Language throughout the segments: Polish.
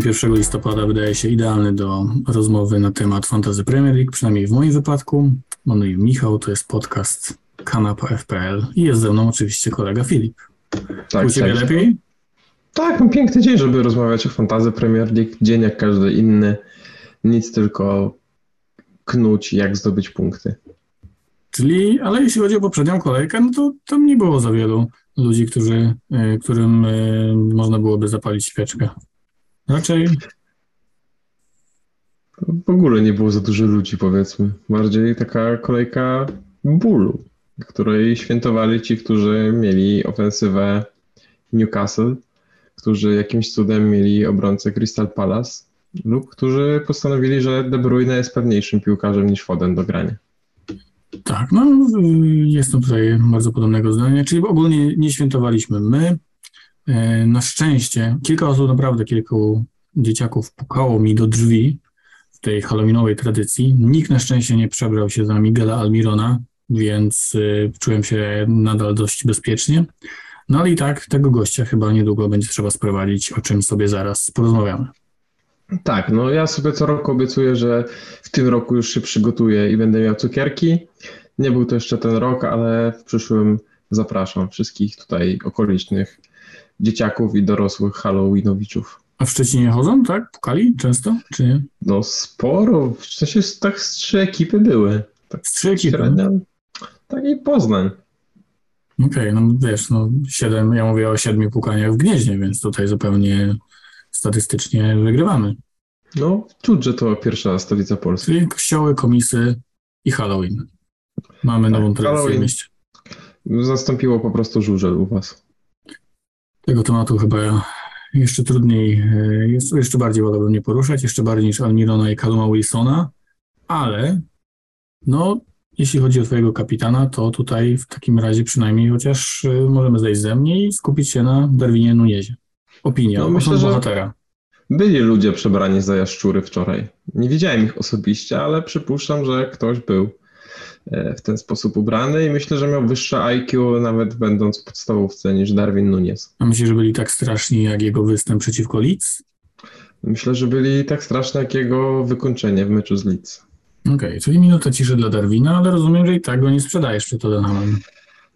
Dzień 1 listopada wydaje się idealny do rozmowy na temat Fantasy Premier League, przynajmniej w moim wypadku. Mam na imię Michał, to jest podcast Kanapa FPL i jest ze mną oczywiście kolega Filip. Tak, U Ciebie lepiej? Tak, no piękny dzień, żeby rozmawiać o Fantasy Premier League. Dzień jak każdy inny. Nic tylko knuć, jak zdobyć punkty. Czyli, ale jeśli chodzi o poprzednią kolejkę, no to tam nie było za wielu ludzi, którzy, e, którym e, można byłoby zapalić świeczkę. Raczej. W ogóle nie było za dużo ludzi, powiedzmy. Bardziej taka kolejka bólu, której świętowali ci, którzy mieli ofensywę Newcastle, którzy jakimś cudem mieli obrońcę Crystal Palace lub którzy postanowili, że De Bruyne jest pewniejszym piłkarzem niż Foden do grania. Tak, no jestem tutaj bardzo podobnego zdania, czyli ogólnie nie świętowaliśmy my. E, na szczęście kilka osób, naprawdę kilku dzieciaków pukało mi do drzwi w tej halloweenowej tradycji. Nikt na szczęście nie przebrał się za Miguela Almirona, więc e, czułem się nadal dość bezpiecznie. No ale i tak tego gościa chyba niedługo będzie trzeba sprowadzić, o czym sobie zaraz porozmawiamy. Tak, no ja sobie co roku obiecuję, że w tym roku już się przygotuję i będę miał cukierki. Nie był to jeszcze ten rok, ale w przyszłym zapraszam wszystkich tutaj okolicznych dzieciaków i dorosłych Halloweenowiczów. A w Szczecinie chodzą, tak? Pukali często, czy nie? No sporo, w sensie tak z trzy ekipy były. Tak z trzy ekipy? Tak i Poznań. Okej, okay, no wiesz, no siedem, ja mówię o siedmiu pukaniach w Gnieźnie, więc tutaj zupełnie statystycznie wygrywamy. No, czuć, że to pierwsza stolica Polski. Czyli kościoły, komisy i Halloween. Mamy tak, nową tradycję w mieście. Zastąpiło po prostu żużel u was. Tego tematu chyba jeszcze trudniej, e, jeszcze bardziej wolałbym nie poruszać, jeszcze bardziej niż Almirona i Caluma Wilsona, ale no, jeśli chodzi o twojego kapitana, to tutaj w takim razie przynajmniej chociaż e, możemy zejść ze mnie i skupić się na Darwinie Nuniezie. Opinia no, myślę, bohatera. Byli ludzie przebrani za jaszczury wczoraj. Nie widziałem ich osobiście, ale przypuszczam, że ktoś był w ten sposób ubrany i myślę, że miał wyższe IQ nawet będąc w podstawówce niż Darwin Nunes. A myślisz, że byli tak straszni jak jego występ przeciwko Leeds? Myślę, że byli tak straszne jak jego wykończenie w meczu z Leeds. Okej, okay, czyli minuta ciszy dla Darwina, ale rozumiem, że i tak go nie sprzedajesz przed Tottenhamem.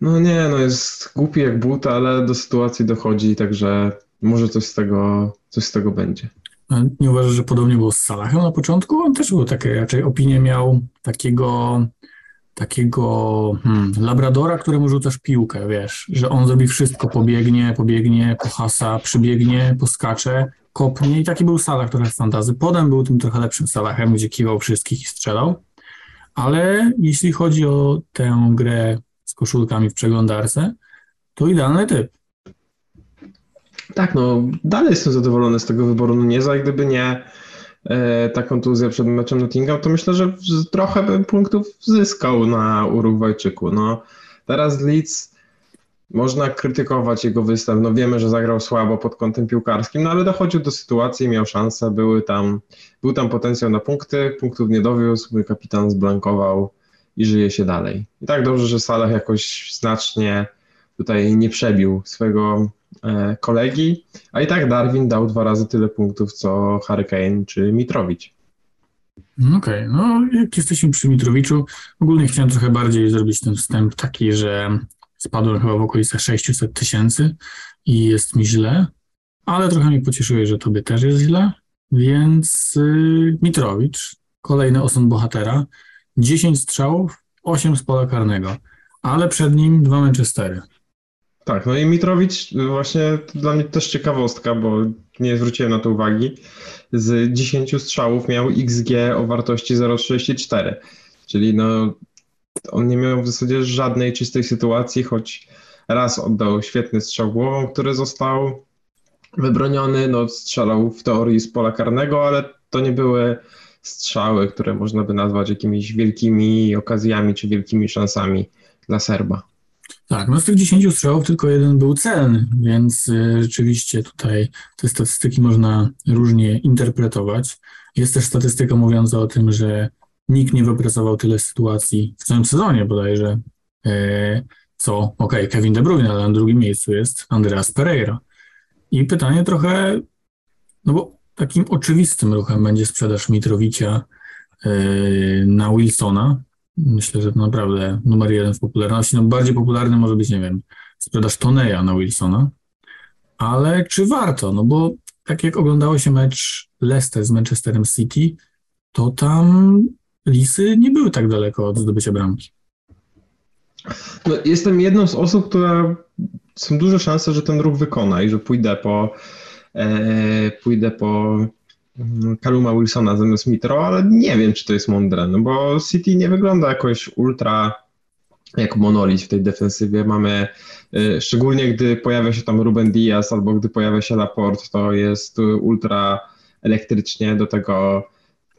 No nie, no jest głupi jak but, ale do sytuacji dochodzi, także może coś z tego, coś z tego będzie. A nie uważasz, że podobnie było z Salahem na początku? On też był takie, raczej opinię miał takiego, takiego hmm, labradora, któremu rzucasz piłkę, wiesz, że on zrobi wszystko, pobiegnie, pobiegnie, pohasa, przybiegnie, poskacze, kopnie i taki był Salah trochę w fantazy. Potem był tym trochę lepszym Salahem, gdzie kiwał wszystkich i strzelał, ale jeśli chodzi o tę grę z koszulkami w przeglądarce, to idealny typ. Tak, no dalej jestem zadowolony z tego wyboru Nunieza, gdyby nie ta kontuzja przed meczem Nottingham, to myślę, że trochę bym punktów zyskał na Urugwajczyku. No, teraz Leeds można krytykować jego występ, no wiemy, że zagrał słabo pod kątem piłkarskim, no ale dochodził do sytuacji, miał szansę, były tam, był tam potencjał na punkty, punktów nie dowiózł, kapitan zblankował i żyje się dalej. I tak dobrze, że Salah jakoś znacznie tutaj nie przebił swojego E, kolegi, a i tak Darwin dał dwa razy tyle punktów co Hurricane czy Mitrowicz. Okej, okay. no jak jesteśmy przy Mitrowiczu, ogólnie chciałem trochę bardziej zrobić ten wstęp taki, że spadłem chyba w okolicach 600 tysięcy i jest mi źle, ale trochę mnie pocieszyło, że tobie też jest źle, więc yy, Mitrowicz, kolejny osąd bohatera, 10 strzałów, 8 z pola karnego, ale przed nim dwa Manchestery. Tak, no i Mitrowicz właśnie dla mnie też ciekawostka, bo nie zwróciłem na to uwagi. Z 10 strzałów miał XG o wartości 0,64, czyli no on nie miał w zasadzie żadnej czystej sytuacji, choć raz oddał świetny strzał głową, który został wybroniony, no strzelał w teorii z pola karnego, ale to nie były strzały, które można by nazwać jakimiś wielkimi okazjami czy wielkimi szansami dla Serba. Tak, no z tych 10 strzałów tylko jeden był celny, więc y, rzeczywiście tutaj te statystyki można różnie interpretować. Jest też statystyka mówiąca o tym, że nikt nie wypracował tyle sytuacji w całym sezonie bodajże, e, co, okej, okay, Kevin De Bruyne, ale na drugim miejscu jest Andreas Pereira. I pytanie trochę, no bo takim oczywistym ruchem będzie sprzedaż Mitrowicia yy, na Wilsona. Myślę, że to naprawdę numer jeden w popularności. No bardziej popularny może być, nie wiem, sprzedaż Toneja na Wilsona. Ale czy warto? No bo tak jak oglądało się mecz Leicester z Manchesterem City, to tam Lisy nie były tak daleko od zdobycia bramki. No, jestem jedną z osób, która są duże szanse, że ten ruch wykona i że pójdę po e, pójdę po Kaluma Wilsona zamiast Mitro, ale nie wiem, czy to jest mądre, no bo City nie wygląda jakoś ultra jak monolit w tej defensywie. Mamy, e, szczególnie gdy pojawia się tam Ruben Diaz albo gdy pojawia się Laporte, to jest ultra elektrycznie, do tego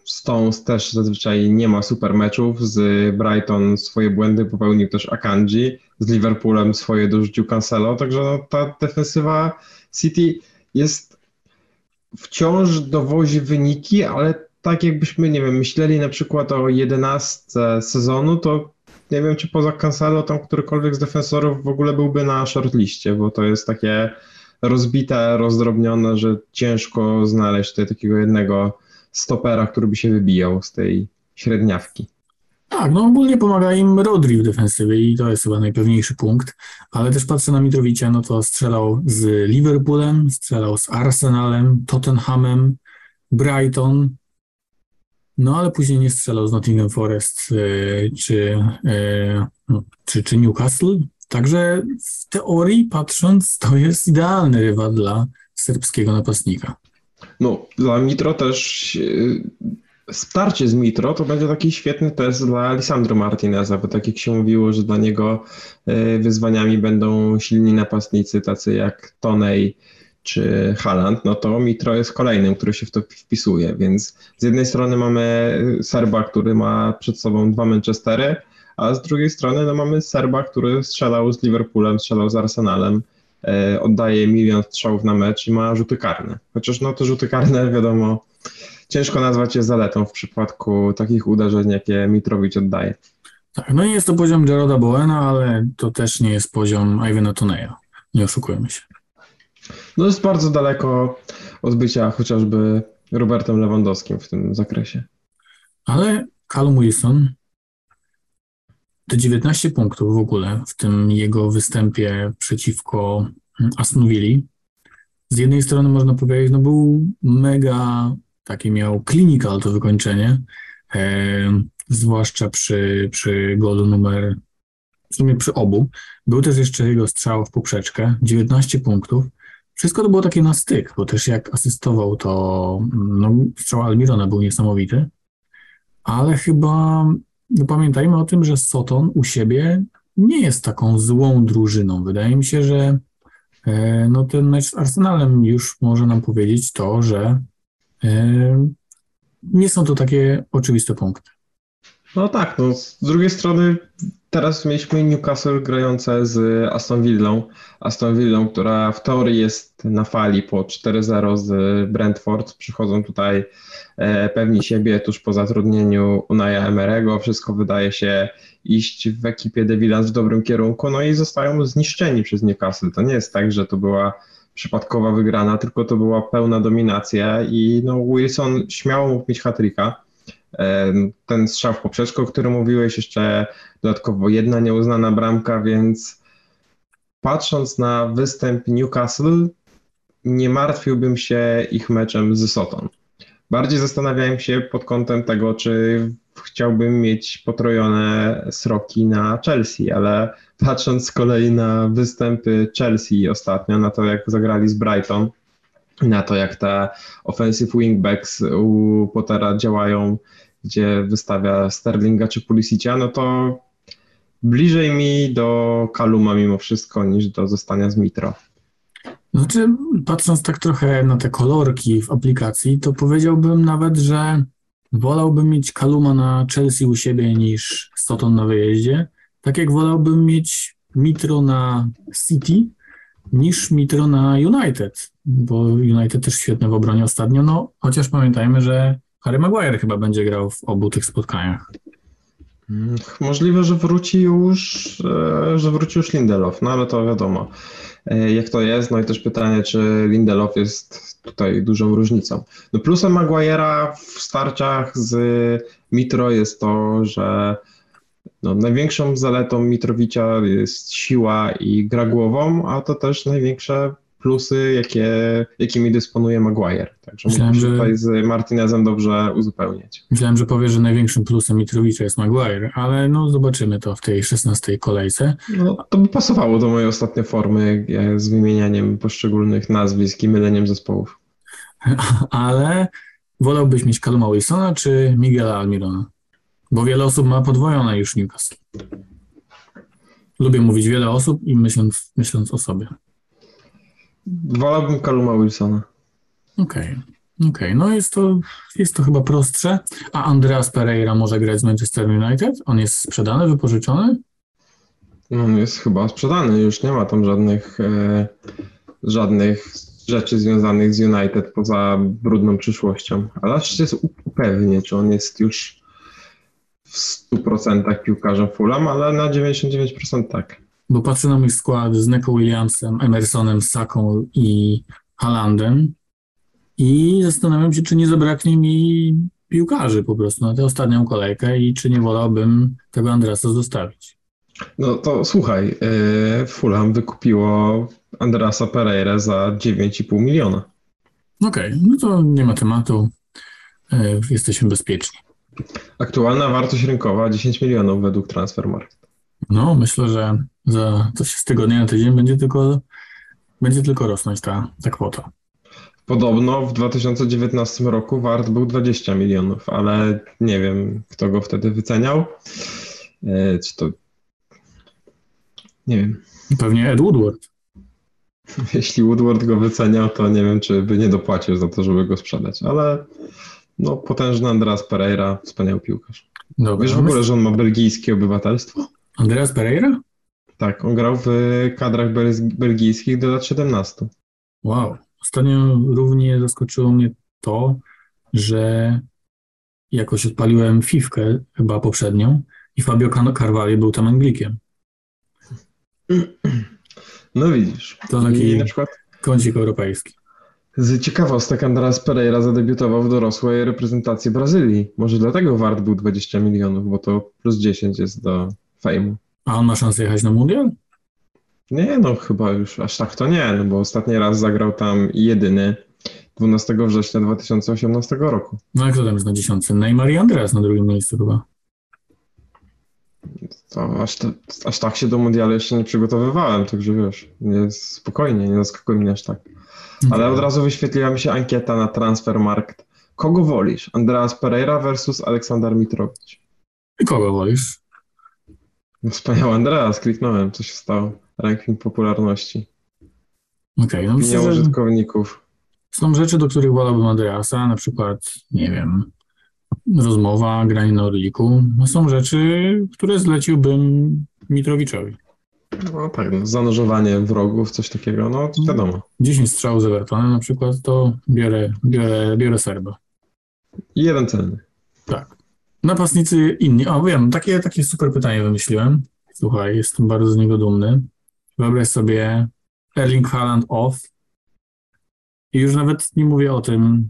Stones też zazwyczaj nie ma super meczów. Z Brighton swoje błędy popełnił też Akanji, z Liverpoolem swoje dorzucił Cancelo, także no, ta defensywa City jest wciąż dowozi wyniki, ale tak jakbyśmy, nie wiem, myśleli na przykład o 11 sezonu, to nie wiem, czy poza Cancelo tam którykolwiek z defensorów w ogóle byłby na shortliście, bo to jest takie rozbite, rozdrobnione, że ciężko znaleźć tutaj takiego jednego stopera, który by się wybijał z tej średniawki. Tak, no ogólnie pomaga im Rodri w defensywie i to jest chyba najpewniejszy punkt, ale też patrzę na Mitrowicia, no to strzelał z Liverpoolem, strzelał z Arsenalem, Tottenhamem, Brighton, no ale później nie strzelał z Nottingham Forest e, czy, e, no, czy, czy Newcastle, także w teorii patrząc to jest idealny rywal dla serbskiego napastnika. No, dla Mitro też e, starcie z Mitro to będzie taki świetny test dla Lisandro Martineza, bo tak jak się mówiło, że dla niego e, wyzwaniami będą silni napastnicy tacy jak Tonej czy Haaland, no to Mitro jest kolejnym, który się w to wpisuje, więc z jednej strony mamy Serba, który ma przed sobą dwa Manchestery, a z drugiej strony no mamy Serba, który strzelał z Liverpoolem, strzelał z Arsenalem, E, oddaje milion strzałów na mecz i ma rzuty karne. Chociaż no te rzuty karne, wiadomo, ciężko nazwać je zaletą w przypadku takich uderzeń, jakie Mitrowicz oddaje. Tak, no i jest to poziom Jaroda Bowena, ale to też nie jest poziom Ivana Toneya. Nie oszukujemy się. No jest bardzo daleko od bycia chociażby Robertem Lewandowskim w tym zakresie. Ale Callum Wilson te 19 punktów w ogóle w tym jego występie przeciwko mm, Aston Villa, z jednej strony można powiedzieć, no był mega, takie miał clinical to wykończenie, e, zwłaszcza przy, przy golu numer, w sumie przy obu. Był też jeszcze jego strzał w poprzeczkę, 19 punktów. Wszystko to było takie na styk, bo też jak asystował to, no strzał Almirona był niesamowity, ale chyba no pamiętajmy o tym, że Soton u siebie nie jest taką złą drużyną. Wydaje mi się, że e, no, ten mecz z Arsenalem już może nam powiedzieć to, że nie są to takie oczywiste punkty. No tak, no z drugiej strony teraz mieliśmy Newcastle grające z Aston Villą. Aston Villą, która w teorii jest na fali po 4-0 z Brentford. Przychodzą tutaj e, pewni siebie tuż po zatrudnieniu Unaya Emerego. Wszystko wydaje się iść w ekipie De Villans w dobrym kierunku, no i zostają zniszczeni przez Newcastle. To nie jest tak, że to była przypadkowa wygrana, tylko to była pełna dominacja i no Wilson śmiało mógł mieć hatryka ten strzał w poprzeczkę, o którym mówiłeś, jeszcze dodatkowo jedna nieuznana bramka, więc patrząc na występ Newcastle, nie martwiłbym się ich meczem z Soton. Bardziej zastanawiałem się pod kątem tego, czy chciałbym mieć potrojone sroki na Chelsea, ale patrząc z kolei na występy Chelsea ostatnio, na to jak zagrali z Brighton, na to jak te offensive wingbacks u Pottera działają gdzie wystawia Sterlinga czy Pulisicia, no to bliżej mi do Kaluma mimo wszystko niż do zostania z Mitro. Znaczy, patrząc tak trochę na te kolorki w aplikacji, to powiedziałbym nawet, że wolałbym mieć Kaluma na Chelsea u siebie niż Soton na wyjeździe, tak jak wolałbym mieć Mitro na City niż Mitro na United, bo United też świetne w obronie ostatnio, no chociaż pamiętajmy, że Harry Maguire chyba będzie grał w obu tych spotkaniach. Mm, Możliwe, że wróci już, e, że wróci już Lindelof, no ale to wiadomo, e, jak to jest. No i też pytanie, czy Lindelof jest tutaj dużą różnicą. No plusem Maguire'a w starciach z Mitro jest to, że no, największą zaletą Mitrowicia jest siła i gra głową, a to też największe plusy, jakie, jakimi dysponuje Maguire. Także Myślałem, mógł że- tutaj z Martinezem dobrze uzupełniać. Myślałem, że powie, że największym plusem Mitrowicza jest Maguire, ale no zobaczymy to w tej 16 kolejce. No, to by pasowało do mojej ostatniej formy jak- z wymienianiem poszczególnych nazwisk i myleniem zespołów. Ale wolałbyś mieć Caluma Wilsona czy Miguela Almirona? Bo wiele osób ma podwojone już Newcastle. Lubię mówić wiele osób i myśląc, myśląc o sobie. Wolałbym Kaluma Wilsona. Okej, okej. No jest to, jest to chyba prostsze. A Andreas Pereira może grać z Manchester United? On jest sprzedany, wypożyczony? No, On jest chyba sprzedany, już nie ma tam żadnych, e, żadnych rzeczy związanych z United poza brudną przyszłością. Ale aż się upewnię, czy on jest już w 100% piłkarzem Fulham, ale na 99% tak. Bo patrzę na mój skład z Neko Williamsem, Emersonem, Saką i Haalandem i zastanawiam się, czy nie zabraknie mi piłkarzy po prostu na tę ostatnią kolejkę i czy nie wolałbym tego Andrasa zostawić. No to słuchaj, e, Fulham wykupiło Andrasa Pereira za 9,5 miliona. Okej, no to nie ma tematu. E, Jesteśmy bezpieczni. Aktualna wartość rynkowa 10 milionów według Transfermarkt. No, myślę, że za coś z tygodnia na tydzień będzie tylko, będzie tylko rosnąć ta, ta kwota. Podobno w 2019 roku wart był 20 milionów, ale nie wiem, kto go wtedy wyceniał. E, Czy to. Nie wiem. Pewnie Ed Woodward. Jeśli Woodward go wyceniał, to nie wiem, czy by nie dopłacił za to, żeby go sprzedać, ale no, potężny Andreas Pereira, wspaniały piłkarz. Dobra. Wiesz w ogóle, że on ma belgijskie obywatelstwo? Andreas Pereira? Tak, on grał w kadrach bel- belgijskich do lat 17. Wow. Ostatnio równie zaskoczyło mnie to, że jakoś odpaliłem Fifkę, chyba poprzednią, i Fabio Carvalho był tam Anglikiem. No widzisz. To taki I na przykład kącik europejski. z ciekawostek Andreas Pereira zadebiutował w dorosłej reprezentacji Brazylii. Może dlatego wart był 20 milionów, bo to plus 10 jest do fejmu. A on ma szansę jechać na mundial? Nie, no chyba już aż tak to nie, no bo ostatni raz zagrał tam jedyny 12 września 2018 roku. No jak to tam jest na dziesiątce? Neymar i Andreas na drugim miejscu chyba. To aż, to, aż tak się do mundialu jeszcze nie przygotowywałem, także wiesz, nie, spokojnie, nie zaskakuj mnie aż tak. Ale od razu wyświetliła mi się ankieta na Transfermarkt. Kogo wolisz? Andreas Pereira versus Aleksander Mitrowicz. I kogo wolisz? No wspaniały Andreas, kliknąłem, co się stało. Ranking popularności. Okej, no myślę, że użytkowników. są rzeczy, do których wolałbym Andreasa, na przykład, nie wiem, rozmowa, granie na orliku. No są rzeczy, które zleciłbym Mitrowiczowi. No tak, no, zanurzowanie wrogów, coś takiego, no wiadomo. 10 strzałów z Evertonem na przykład, to biorę, biorę, biorę Serba. I jeden celny. Tak. Napastnicy inni. O, wiem, takie, takie super pytanie wymyśliłem. Słuchaj, jestem bardzo z niego dumny. Wyobraź sobie Erling Haaland off i już nawet nie mówię o tym,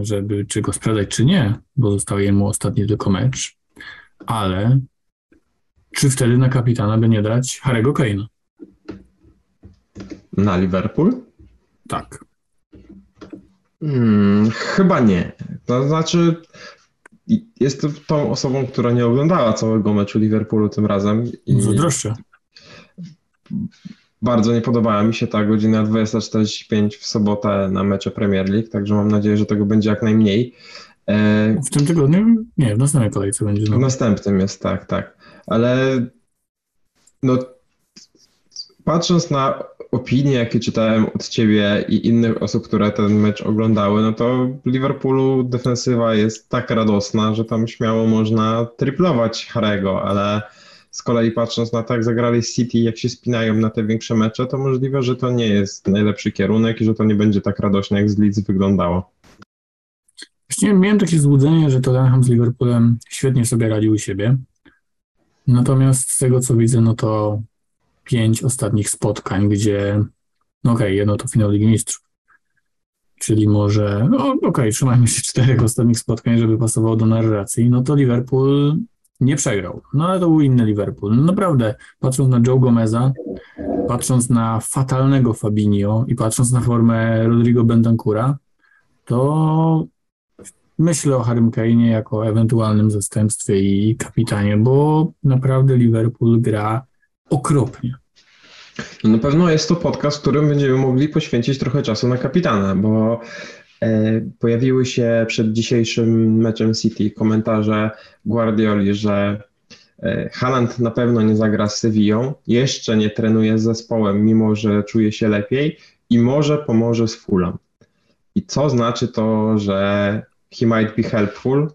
żeby czy go sprzedać, czy nie, bo został jemu ostatni tylko mecz, ale czy wtedy na kapitana by nie dać Harry'ego Kane'a? Na Liverpool? Tak. Hmm, chyba nie. To znaczy, jestem tą osobą, która nie oglądała całego meczu Liverpoolu tym razem i Zazdroszczę. bardzo nie podobała mi się ta godzina 20.45 w sobotę na mecze Premier League, także mam nadzieję, że tego będzie jak najmniej. E, W tym tygodniu? Nie, w następnej kolejce będzie W następnym jest, tak, tak. Ale no, patrząc na opinie, jakie czytałem od ciebie i innych osób, które ten mecz oglądały, no to Liverpoolu defensywa jest tak radosna, że tam śmiało można triplować Harego, ale z kolei patrząc na to, jak zagrali City, jak się spinają na te większe mecze, to możliwe, że to nie jest najlepszy kierunek i że to nie będzie tak radośnie, jak z Leeds wyglądało. Właściwie miałem takie złudzenie, że Tottenham z Liverpoolem świetnie sobie radził u siebie, Natomiast z tego co widzę, no to pięć ostatnich spotkań, gdzie, no okej, okay, jedno to finał Ligi Mistrzów, czyli może, no okej, okay, trzymajmy się czterech ostatnich spotkań, żeby pasowało do narracji, no to Liverpool nie przegrał. No ale to był inny Liverpool. No naprawdę, patrząc na Joe Gomeza, patrząc na fatalnego Fabinho i patrząc na formę Rodrigo Bentancura, to myślę o Harrym Kane'ie jako ewentualnym zastępstwie i kapitanie, bo naprawdę Liverpool gra okropnie. No na pewno jest to podcast, którym będziemy mogli poświęcić trochę czasu na kapitana, bo e, pojawiły się przed dzisiejszym meczem City komentarze Guardioli, że e, Haaland na pewno nie zagra z Sevillą, jeszcze nie trenuje z zespołem, mimo że czuje się lepiej i może pomoże z Fulham. I co znaczy to, że he might be helpful?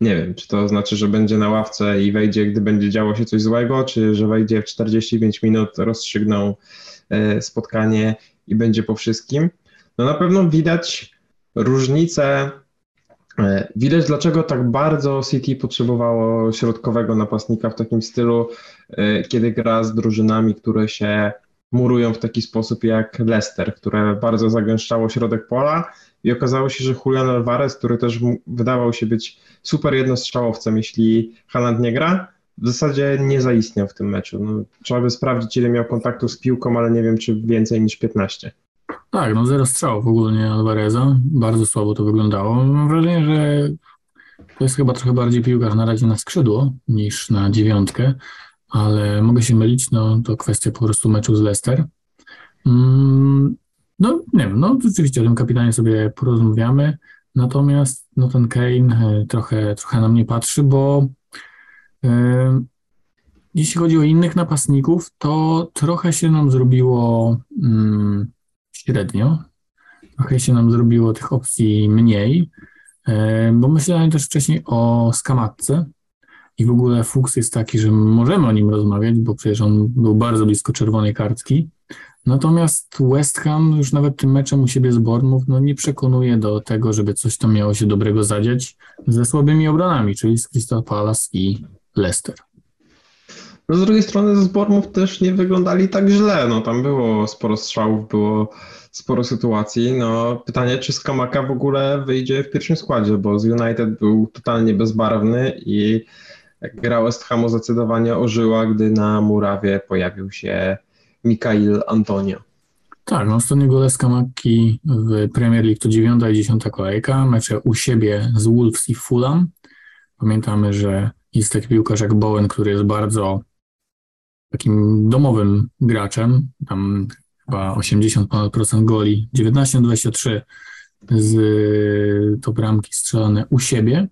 Nie wiem, czy to znaczy, że będzie na ławce i wejdzie, gdy będzie działo się coś złego, czy że wejdzie w 45 minut, rozstrzygną e, spotkanie i będzie po wszystkim. No na pewno widać różnicę, e, widać dlaczego tak bardzo City potrzebowało środkowego napastnika w takim stylu, e, kiedy gra z drużynami, które się murują w taki sposób jak Leicester, które bardzo zagęszczało środek pola i okazało się, że Julian Alvarez, który też wydawał się być super jednostrzałowcem, jeśli Haaland nie gra, w zasadzie nie zaistniał w tym meczu. No, trzeba by sprawdzić, ile miał kontaktu z piłką, ale nie wiem, czy więcej niż 15. Tak, no zero strzałów ogólnie Alvareza. Bardzo słabo to wyglądało. Mam wrażenie, że to jest chyba trochę bardziej piłkarz na razie na skrzydło niż na dziewiątkę, ale mogę się mylić, no to kwestia po prostu meczu z Leicester. Mm, no nie wiem, no rzeczywiście o tym kapitanie sobie porozmawiamy, natomiast no ten Kane e, trochę, trochę na mnie patrzy, bo e, jeśli chodzi o innych napastników, to trochę się nam zrobiło mm, średnio, trochę się nam zrobiło tych opcji mniej, e, bo myślałem też wcześniej o Skamatce i w ogóle Fuchs jest taki, że możemy o nim rozmawiać, bo przecież on był bardzo blisko czerwonej kartki, Natomiast West Ham już nawet tym meczem u siebie z Bournemouth no nie przekonuje do tego, żeby coś tam miało się dobrego zadziać ze słabymi obronami, czyli z Crystal Palace i Leicester. No z drugiej strony z Bournemouth też nie wyglądali tak źle. No tam było sporo strzałów, było sporo sytuacji. No pytanie, czy Skamaka w ogóle wyjdzie w pierwszym składzie, bo z United był totalnie bezbarwny i gra West Hamu zdecydowanie ożyła, gdy na murawie pojawił się Mikail Antonio. Tak, no ostatnio gole Makki w Premier League to dziewiąta i dziesiąta kolejka, mecze u siebie z Wolves i Fulham. Pamiętamy, że jest taki piłkarz jak Bowen, który jest bardzo takim domowym graczem, tam chyba 80% goli, 19-23 z to bramki strzelane u siebie,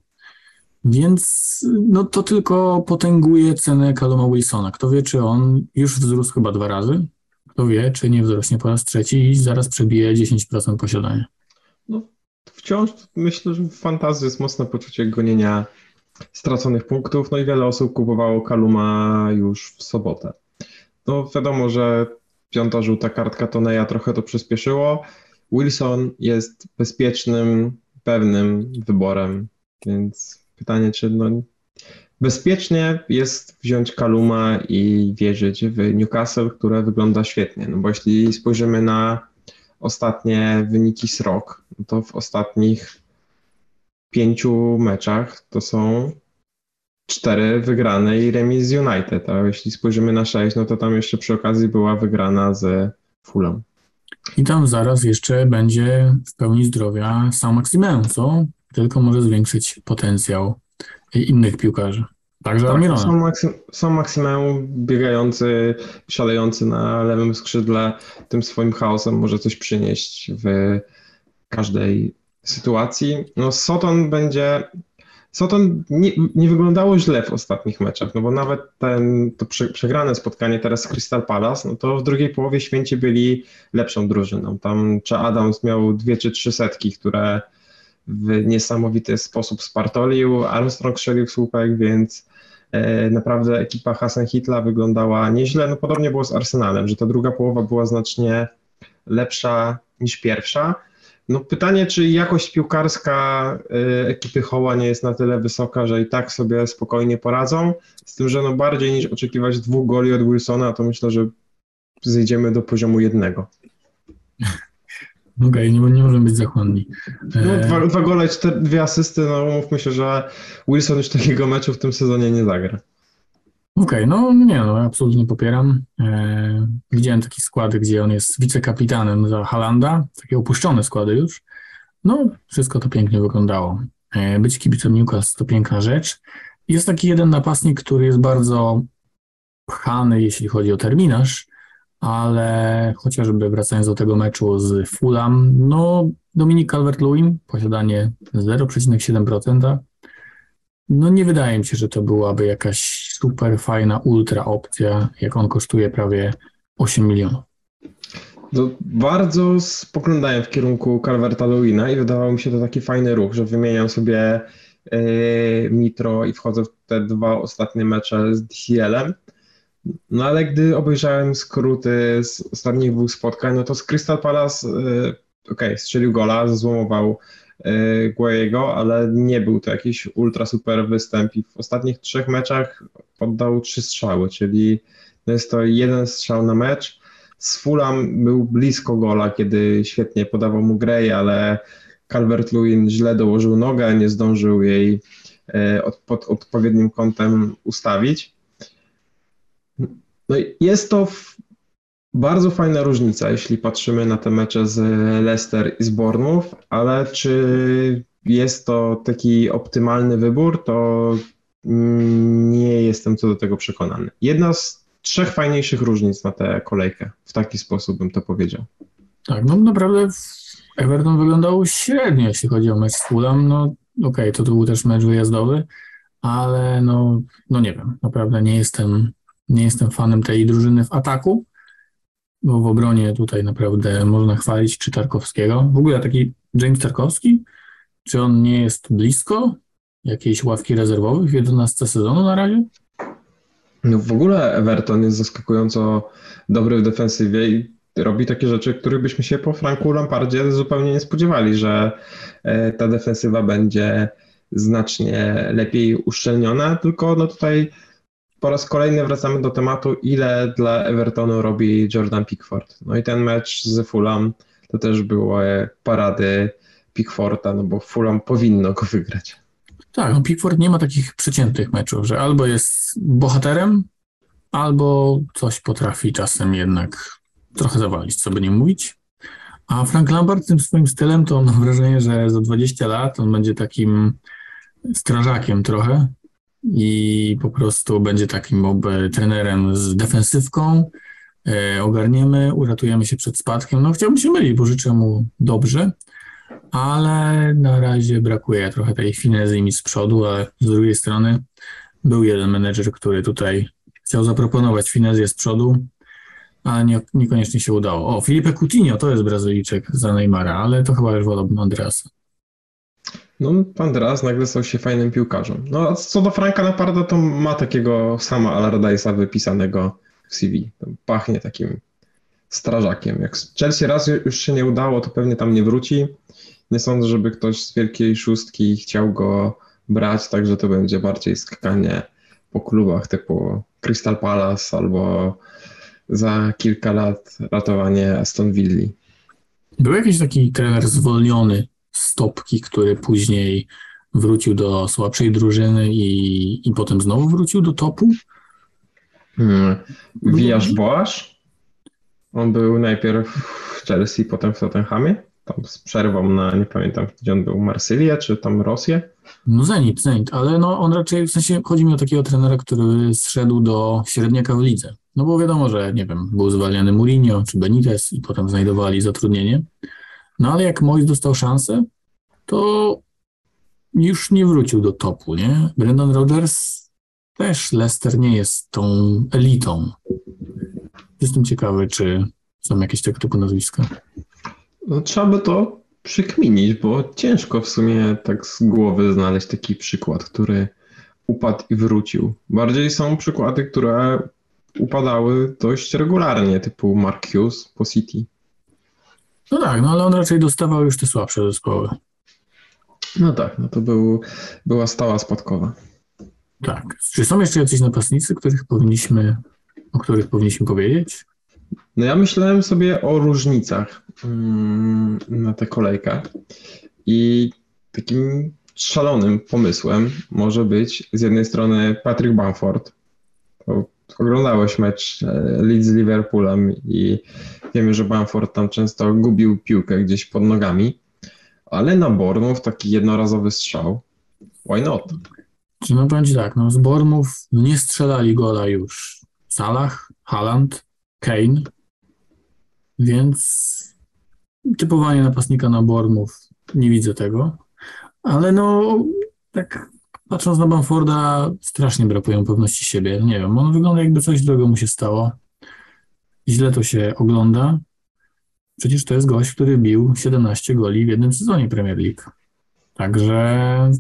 więc no, to tylko potęguje cenę Caluma Wilsona. Kto wie, czy on już wzrósł chyba dwa razy? Kto wie, czy nie wzrośnie po raz trzeci i zaraz przebije 10% posiadania. No, wciąż myślę, że w fantazji jest mocne poczucie gonienia straconych punktów, no i wiele osób kupowało Kaluma już w sobotę. No wiadomo, że piąta żółta kartka Toneja trochę to przyspieszyło. Wilson jest bezpiecznym, pewnym wyborem, więc pytanie, czy no, bezpiecznie jest wziąć Kaluma i wierzyć w Newcastle, które wygląda świetnie. No bo jeśli spojrzymy na ostatnie wyniki SROK, no to w ostatnich pięciu meczach to są cztery wygrane i remis z United, a jeśli spojrzymy na sześć, no to tam jeszcze przy okazji była wygrana z Fulham. I tam zaraz jeszcze będzie w pełni zdrowia sam Maximen, co tylko może zwiększyć potencjał innych piłkarzy. Także tak, Almirona. Są, Maksym, są Maksymeu biegający, szalejący na lewym skrzydle, tym swoim chaosem może coś przynieść w każdej sytuacji. No Soton będzie... Soton nie, nie wyglądało źle w ostatnich meczach, no bo nawet ten, to przegrane spotkanie teraz z Crystal Palace, no to w drugiej połowie święci byli lepszą drużyną. Tam czy Adams miał dwie czy trzy setki, które w niesamowity sposób spartolił. Armstrong strzelił słupek, więc e, naprawdę ekipa Hasan Hitla wyglądała nieźle. No podobnie było z Arsenalem, że ta druga połowa była znacznie lepsza niż pierwsza. No pytanie, czy jakość piłkarska y, ekipy Hoła nie jest na tyle wysoka, że i tak sobie spokojnie poradzą, z tym, że no bardziej niż oczekiwać dwóch goli od Wilsona, to myślę, że zejdziemy do poziomu jednego. Okej, okay, nie, nie możemy być zachłanni. No, dwa, dwa gole, cztery, dwie asysty, no mówmy się, że Wilson już takiego meczu w tym sezonie nie zagra. Okej, okay, no nie, no absolutnie popieram. E, widziałem takie składy, gdzie on jest wicekapitanem za Halanda, takie opuszczone składy już. No, wszystko to pięknie wyglądało. E, być kibicem Newcastle to piękna rzecz. Jest taki jeden napastnik, który jest bardzo pchany, jeśli chodzi o terminarz, ale chociażby wracając do tego meczu z Fulham, no Dominik Calvert-Lewin, posiadanie 0,7%, no nie wydaje mi się, że to byłaby jakaś super fajna, ultra opcja, jak on kosztuje prawie 8 milionów. To bardzo spoglądałem w kierunku Calverta Lewina i wydawało mi się to taki fajny ruch, że wymieniam sobie yy, Mitro i wchodzę w te dwa ostatnie mecze z DCL-em. No ale gdy obejrzałem skróty z ostatnich dwóch spotkań, no to z Crystal Palace, yy, okej, okay, strzelił gola, złomował Y, Guayego, ale nie był to jakiś ultra super występ i w ostatnich trzech meczach oddał trzy strzały, czyli jest to jeden strzał na mecz. Z Fulham był blisko gola, kiedy świetnie podawał mu Gray, ale Calvert-Lewin źle dołożył nogę, nie zdążył jej y, pod odpowiednim kątem ustawić. No jest to bardzo fajna różnica, jeśli patrzymy na te mecze z Leicester i z Bournemouth, ale czy jest to taki optymalny wybór, to nie jestem co do tego przekonany. Jedna z trzech fajniejszych różnic na tę kolejkę. W taki sposób bym to powiedział. Tak, no naprawdę Everton wyglądał średnio, jeśli chodzi o mecz z Fulham. No okej, okay, to, to był też mecz wyjazdowy, ale no, no nie wiem, naprawdę nie jestem, nie jestem fanem tej drużyny w ataku bo w obronie tutaj naprawdę można chwalić czy Tarkowskiego. W ogóle taki James Tarkowski, czy on nie jest blisko jakiejś ławki rezerwowych w 11 sezonu na razie? No w ogóle Everton jest zaskakująco dobry w defensywie i robi takie rzeczy, których byśmy się po Franku Lampardzie zupełnie nie spodziewali, że e, ta defensywa będzie znacznie lepiej uszczelniona, tylko no tutaj po raz kolejny wracamy do tematu, ile dla Evertonu robi Jordan Pickford. No i ten mecz z Fulham to też były parady Pickforda, no bo Fulham powinno go wygrać. Tak, no Pickford nie ma takich przeciętnych meczów, że albo jest bohaterem, albo coś potrafi czasem jednak trochę zawalić, co by nie mówić. A Frank Lampard tym swoim stylem to mam wrażenie, że za 20 lat on będzie takim strażakiem trochę, i po prostu będzie takim trenerem z defensywką. E, ogarniemy, uratujemy się przed spadkiem. No chciałbym się mylić, bo życzę mu dobrze, ale na razie brakuje trochę tej finezy mi z przodu, ale z drugiej strony był jeden menedżer, który tutaj chciał zaproponować finezję z przodu, ale nie, niekoniecznie się udało. O, Filipe Coutinho to jest Brazylijczyk za Neymara, ale to chyba już wolałbym Andreasa. No, pan Draz nagle stał się fajnym piłkarzem. No, a co do Franka Laparda, to ma takiego sama Allardyce'a wypisanego w CV. Pachnie takim strażakiem. Jak Chelsea raz już się nie udało, to pewnie tam nie wróci. Nie sądzę, żeby ktoś z wielkiej szóstki chciał go brać, także to będzie bardziej skakanie po klubach typu Crystal Palace albo za kilka lat ratowanie Aston Villa. Był jakiś taki trener zwolniony stopki, który później wrócił do słabszej drużyny i, i potem znowu wrócił do topu? Hmm. Wijasz Boasz? On był najpierw w Chelsea, potem w Tottenhamie. Tam z przerwą na, nie pamiętam, gdzie on był, Marsylia czy tam Rosję? No Zenit, Zenit, ale no on raczej, w sensie chodzi mi o takiego trenera, który zszedł do średniaka w lidze. No bo wiadomo, że nie wiem, był zwalniany Mourinho czy Benitez i potem znajdowali zatrudnienie. No ale jak Mois dostał szansę, to już nie wrócił do topu, nie? Brendan Rodgers też Leicester nie jest tą elitą. Jestem ciekawy, czy są jakieś tego typu nazwiska. No, trzeba by to przykminić, bo ciężko w sumie tak z głowy znaleźć taki przykład, który upadł i wrócił. Bardziej są przykłady, które upadały dość regularnie, typu Mark Hughes po City. No tak, no ale on raczej dostawał już te słabsze zespoły. No tak, no to był, była stała spadkowa. Tak. Czy są jeszcze jacyś napastnicy, których powinniśmy, o których powinniśmy powiedzieć? No ja myślałem sobie o różnicach mm, na tę kolejkę i takim szalonym pomysłem może być z jednej strony Patrick Bamford. To oglądałeś mecz e, Leeds z Liverpoolem i wiemy, że Bamford tam często gubił piłkę gdzieś pod nogami, ale na Bournemouth taki jednorazowy strzał. Why not? Czy no powiem tak, no z Bormów nie strzelali gola już Salah, Haaland, Kane, więc typowanie napastnika na Bormów nie widzę tego, ale no tak patrząc na Bamforda strasznie brakuje pewności siebie, nie wiem, on wygląda jakby coś złego mu się stało, źle to się ogląda, przecież to jest gość, który bił 17 goli w jednym sezonie Premier League, także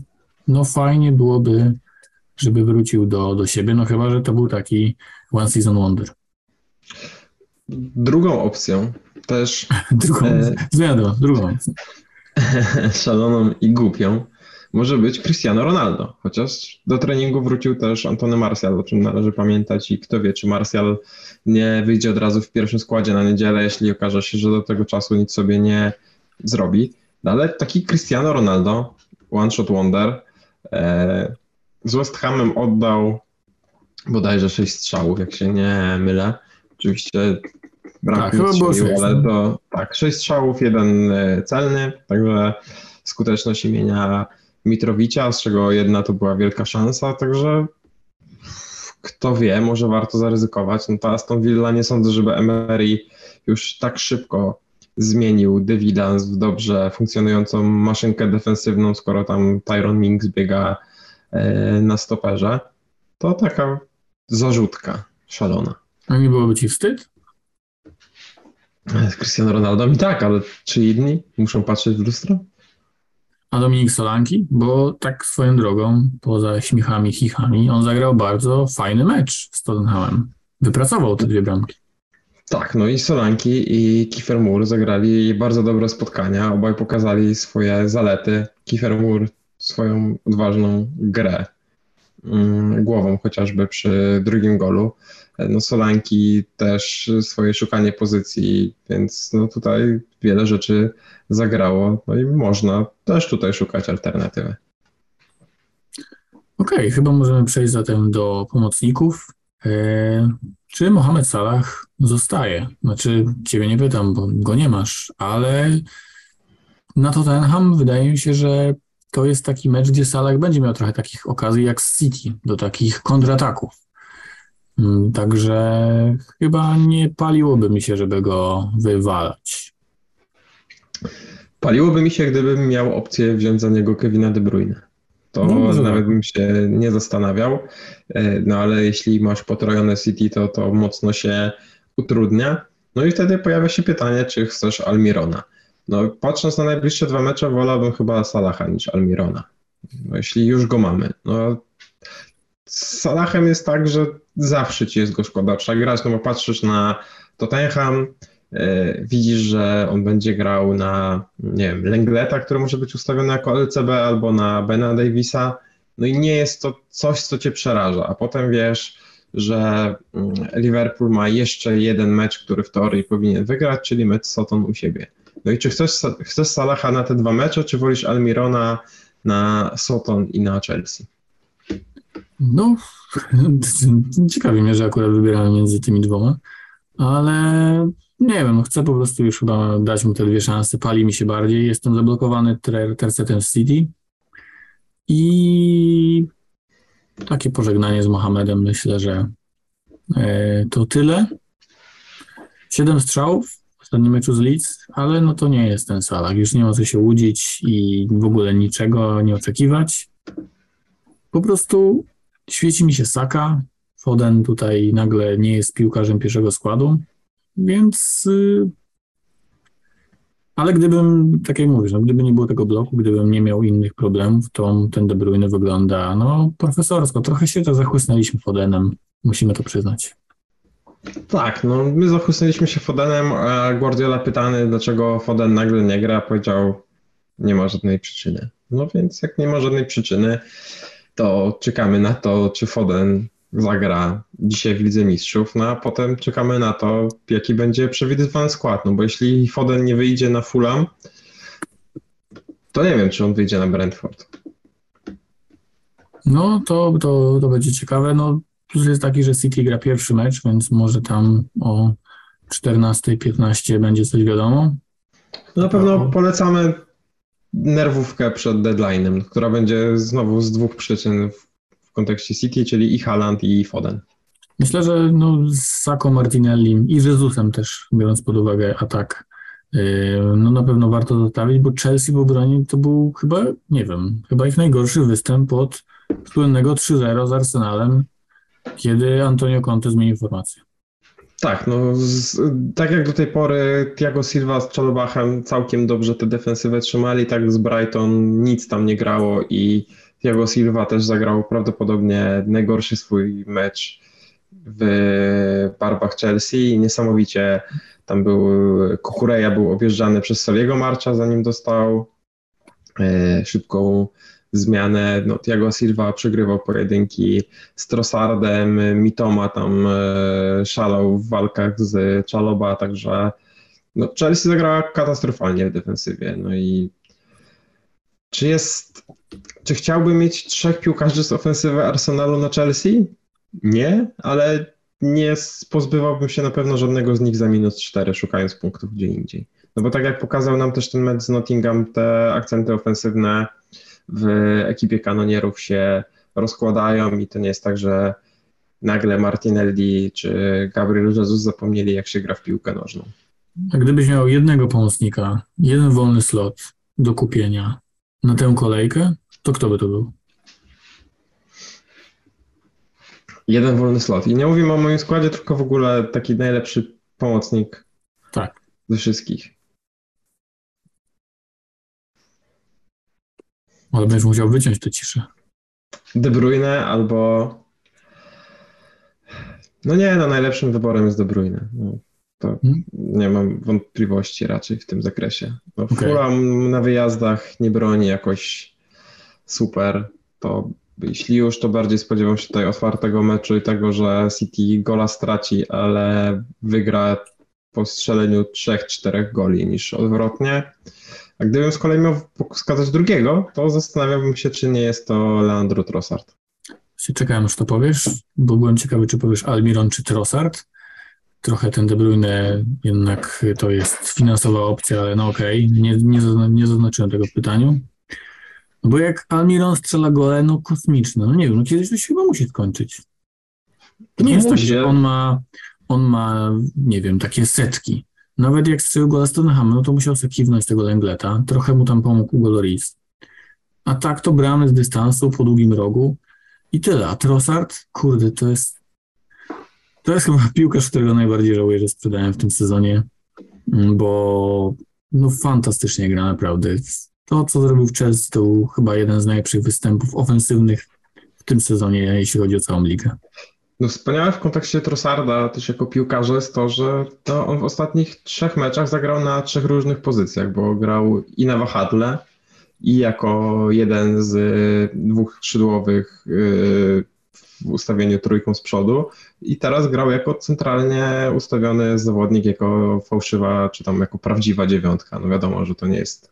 no fajnie byłoby, żeby wrócił do, do siebie, no chyba, że to był taki one season wonder. Drugą opcją też drugą, e... Drugą. szaloną i głupią może być Cristiano Ronaldo, chociaż do treningu wrócił też Antony Martial, o czym należy pamiętać i kto wie, czy Martial nie wyjdzie od razu w pierwszym składzie na niedzielę, jeśli okaże się, że do tego czasu nic sobie nie zrobi. No ale taki Cristiano Ronaldo, one shot wonder, e, z West Hamem oddał bodajże 6 strzałów, jak się nie mylę. Oczywiście brak tak, strzelił, ale no. to tak, 6 strzałów, jeden e, celny, także skuteczność imienia Mitrowicza, z czego jedna to była wielka szansa, także kto wie, może warto zaryzykować. No to Aston Villa nie sądzę, żeby Emery już tak szybko zmienił Davida w dobrze funkcjonującą maszynkę defensywną, skoro tam Tyron Minks biega e, na stoperze. To taka zarzutka szalona. A nie byłoby ci wstyd? Z Cristiano Ronaldo mi tak, ale czy inni muszą patrzeć w lustro? A Dominik Solanki? Bo tak swoją drogą, poza śmiechami, chichami, on zagrał bardzo fajny mecz z Tottenhamem. Wypracował te dwie bramki. Tak, no i Solanki i Kiefer Moore zagrali bardzo dobre spotkania. Obaj pokazali swoje zalety. Kiefer Moore swoją odważną grę mm, głową chociażby przy drugim golu. No Solanki też swoje szukanie pozycji, więc no tutaj wiele rzeczy zagrało. No i można też tutaj szukać alternatywy. Okej, okay, chyba możemy przejść zatem do pomocników. E, czy Mohamed Salah zostaje? Znaczy, ciebie nie pytam, bo go nie masz, ale na Tottenham wydaje mi się, że to jest taki mecz, gdzie Salah będzie miał trochę takich okazji jak z City, do takich kontrataków. Mm, także chyba nie paliłoby mi się, żeby go wywalać. Paliłoby mi się, gdybym miał opcję wziąć za niego Kevina De Bruyne. To no, nawet bym się nie zastanawiał. E, no ale jeśli masz potrojone City, to to mocno się utrudnia. No i wtedy pojawia się pytanie, czy chcesz Almirona. No patrząc na najbliższe dwa mecze, wolałbym chyba Salaha niż Almirona. No, jeśli już go mamy. No, z Salahem jest tak, że zawsze ci jest go szkoda. Trzeba grać, no bo patrzysz na Tottenham, E, widzisz, że on będzie grał na, nie wiem, Lengleta, który może być ustawiony jako LCB, albo na Bena Davisa, no i nie jest to coś, co cię przeraża, a potem wiesz, że mm, Liverpool ma jeszcze jeden mecz, który w teorii powinien wygrać, czyli mecz Soton u siebie. No i czy chcesz, chcesz Salaha na te dwa mecze, czy wolisz Almirona na Soton i na Chelsea? No, ciekawi mnie, że akurat wybieramy między tymi dwoma, ale nie wiem, chcę po prostu już chyba dać mu te dwie szanse. Pali mi się bardziej. Jestem zablokowany tercetem w City. I takie pożegnanie z Mohamedem myślę, że e, to tyle. Siedem strzałów w ostatnim meczu z Leeds, ale no to nie jest ten Salah. Już nie ma co się łudzić i w ogóle niczego nie oczekiwać. Po prostu świeci mi się Saka. Foden tutaj nagle nie jest piłkarzem pierwszego składu. Więc. Y, ale gdybym, tak jak mówisz, no, gdyby nie było tego bloku, gdybym nie miał innych problemów, to ten De Bruyne wygląda no profesorsko. Trochę się to zachłysnęliśmy Fodenem, musimy to przyznać. Tak, no my zachłysnęliśmy się Fodenem, a Guardiola pytany, dlaczego Foden nagle nie gra, powiedział, nie ma żadnej przyczyny. No więc jak nie ma żadnej przyczyny, to czekamy na to, czy Foden zagra dzisiaj w Lidze Mistrzów, no a potem czekamy na to, jaki będzie przewidywany skład, no bo jeśli Foden nie wyjdzie na Fulham, to nie wiem, czy on wyjdzie na Brentford. No to, to, to będzie ciekawe. No, plus jest taki, że City gra pierwszy mecz, więc może tam o 14-15 będzie coś wiadomo. Na pewno polecamy nerwówkę przed deadline'em, która będzie znowu z dwóch przyczyn w, kontekście City, czyli i Haaland i Foden. Myślę, że no, z Sako Martinelli i Jezusem też, biorąc pod uwagę atak, yy, no na pewno warto zostawić, bo Chelsea w obronie to był chyba, nie wiem, chyba ich najgorszy występ od słynnego 3-0 z Arsenalem, kiedy Antonio Conte zmienił formację. Tak, no z, tak jak do tej pory Thiago Silva z Chalobachem całkiem dobrze te defensywy trzymali, tak z Brighton nic tam nie grało i Thiago Silva też zagrał prawdopodobnie najgorszy swój mecz w barwach Chelsea. I niesamowicie tam był, Kukureja był objeżdżany przez Saliego Marcza, zanim dostał szybką zmianę. No, Thiago Silva przegrywał pojedynki z Trossardem, Mitoma tam e, szalał w walkach z Czaloba, także no, Chelsea zagrała katastrofalnie w defensywie. No i czy jest, czy chciałby mieć trzech piłkarzy z ofensywy Arsenalu na Chelsea? Nie, ale nie pozbywałbym się na pewno żadnego z nich za minus 4, szukając punktów gdzie indziej. No bo tak jak pokazał nam też ten mecz z Nottingham, te akcenty ofensywne w ekipie kanonierów się rozkładają i to nie jest tak, że nagle Martinelli czy Gabriel Jesus zapomnieli, jak się gra w piłkę nożną. A gdybyś miał jednego pomocnika, jeden wolny slot do kupienia na tę kolejkę, to kto by to był? Jeden wolny slot. I nie mówimy o moim składzie, tylko w ogóle taki najlepszy pomocnik tak. ze wszystkich. Ale będziesz musiał wyciąć tę ciszę. De Bruyne albo... No nie, no najlepszym wyborem jest De Bruyne. No, to hmm? nie mam wątpliwości raczej w tym zakresie. No, okay. Fulham na wyjazdach nie broni jakoś super, to jeśli już, to bardziej spodziewam się tutaj otwartego meczu i tego, że City gola straci, ale wygra po strzeleniu 3-4 goli niż odwrotnie. A gdybym z kolei miał wskazać drugiego, to zastanawiałbym się, czy nie jest to Leandro Trossard. Czekałem, aż to powiesz, bo byłem ciekawy, czy powiesz Almiron czy Trossard. Trochę ten De Bruyne jednak to jest finansowa opcja, ale no okej, okay. nie, nie, nie zaznaczyłem tego w pytaniu. Bo jak Almiron strzela gole, no kosmiczne, no nie wiem, no kiedyś to się chyba musi skończyć. To nie no jest tak, że on ma, on ma, nie wiem, takie setki. Nawet jak strzelił gola z no to musiał sobie kiwnąć tego Lengleta. Trochę mu tam pomógł Hugo Lloris. A tak to bramy z dystansu po długim rogu i tyle. A Trossard, kurde, to jest to jest chyba piłkarz, którego najbardziej żałuję, że sprzedałem w tym sezonie, mm, bo no fantastycznie gra naprawdę. To, co zrobił w Chelsea, to był chyba jeden z najlepszych występów ofensywnych w tym sezonie, jeśli chodzi o całą ligę. No wspaniałe w kontekście Trossarda też jako piłkarza jest to, że to on w ostatnich trzech meczach zagrał na trzech różnych pozycjach, bo grał i na wahadle, i jako jeden z dwóch skrzydłowych y, w ustawieniu trójką z przodu i teraz grał jako centralnie ustawiony zawodnik, jako fałszywa, czy tam jako prawdziwa dziewiątka. No wiadomo, że to nie jest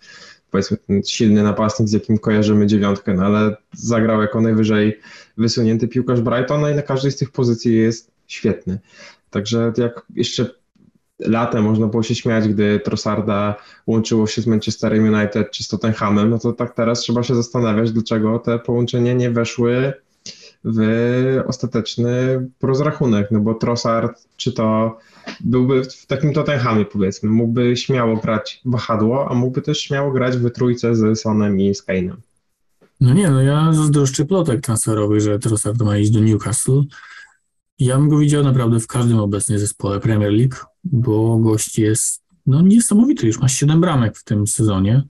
powiedzmy ten silny napastnik, z jakim kojarzymy dziewiątkę, no ale zagrał jako najwyżej wysunięty piłkarz Brightona i na każdej z tych pozycji jest świetny. Także jak jeszcze latem można było się śmiać, gdy Trossarda łączyło się z Manchesterem United czy z Tottenhamem, no to tak teraz trzeba się zastanawiać, dlaczego te połączenia nie weszły w ostateczny rozrachunek, no bo Trossard, czy to byłby w takim Tottenhamie powiedzmy, mógłby śmiało grać wahadło, a mógłby też śmiało grać w trójce z Sonem i z Kane'em. No nie, no ja zazdroszczę plotek transferowych, że Trossard ma iść do Newcastle. Ja bym go widział naprawdę w każdym obecnie zespole Premier League, bo gość jest no niesamowity, już ma 7 bramek w tym sezonie,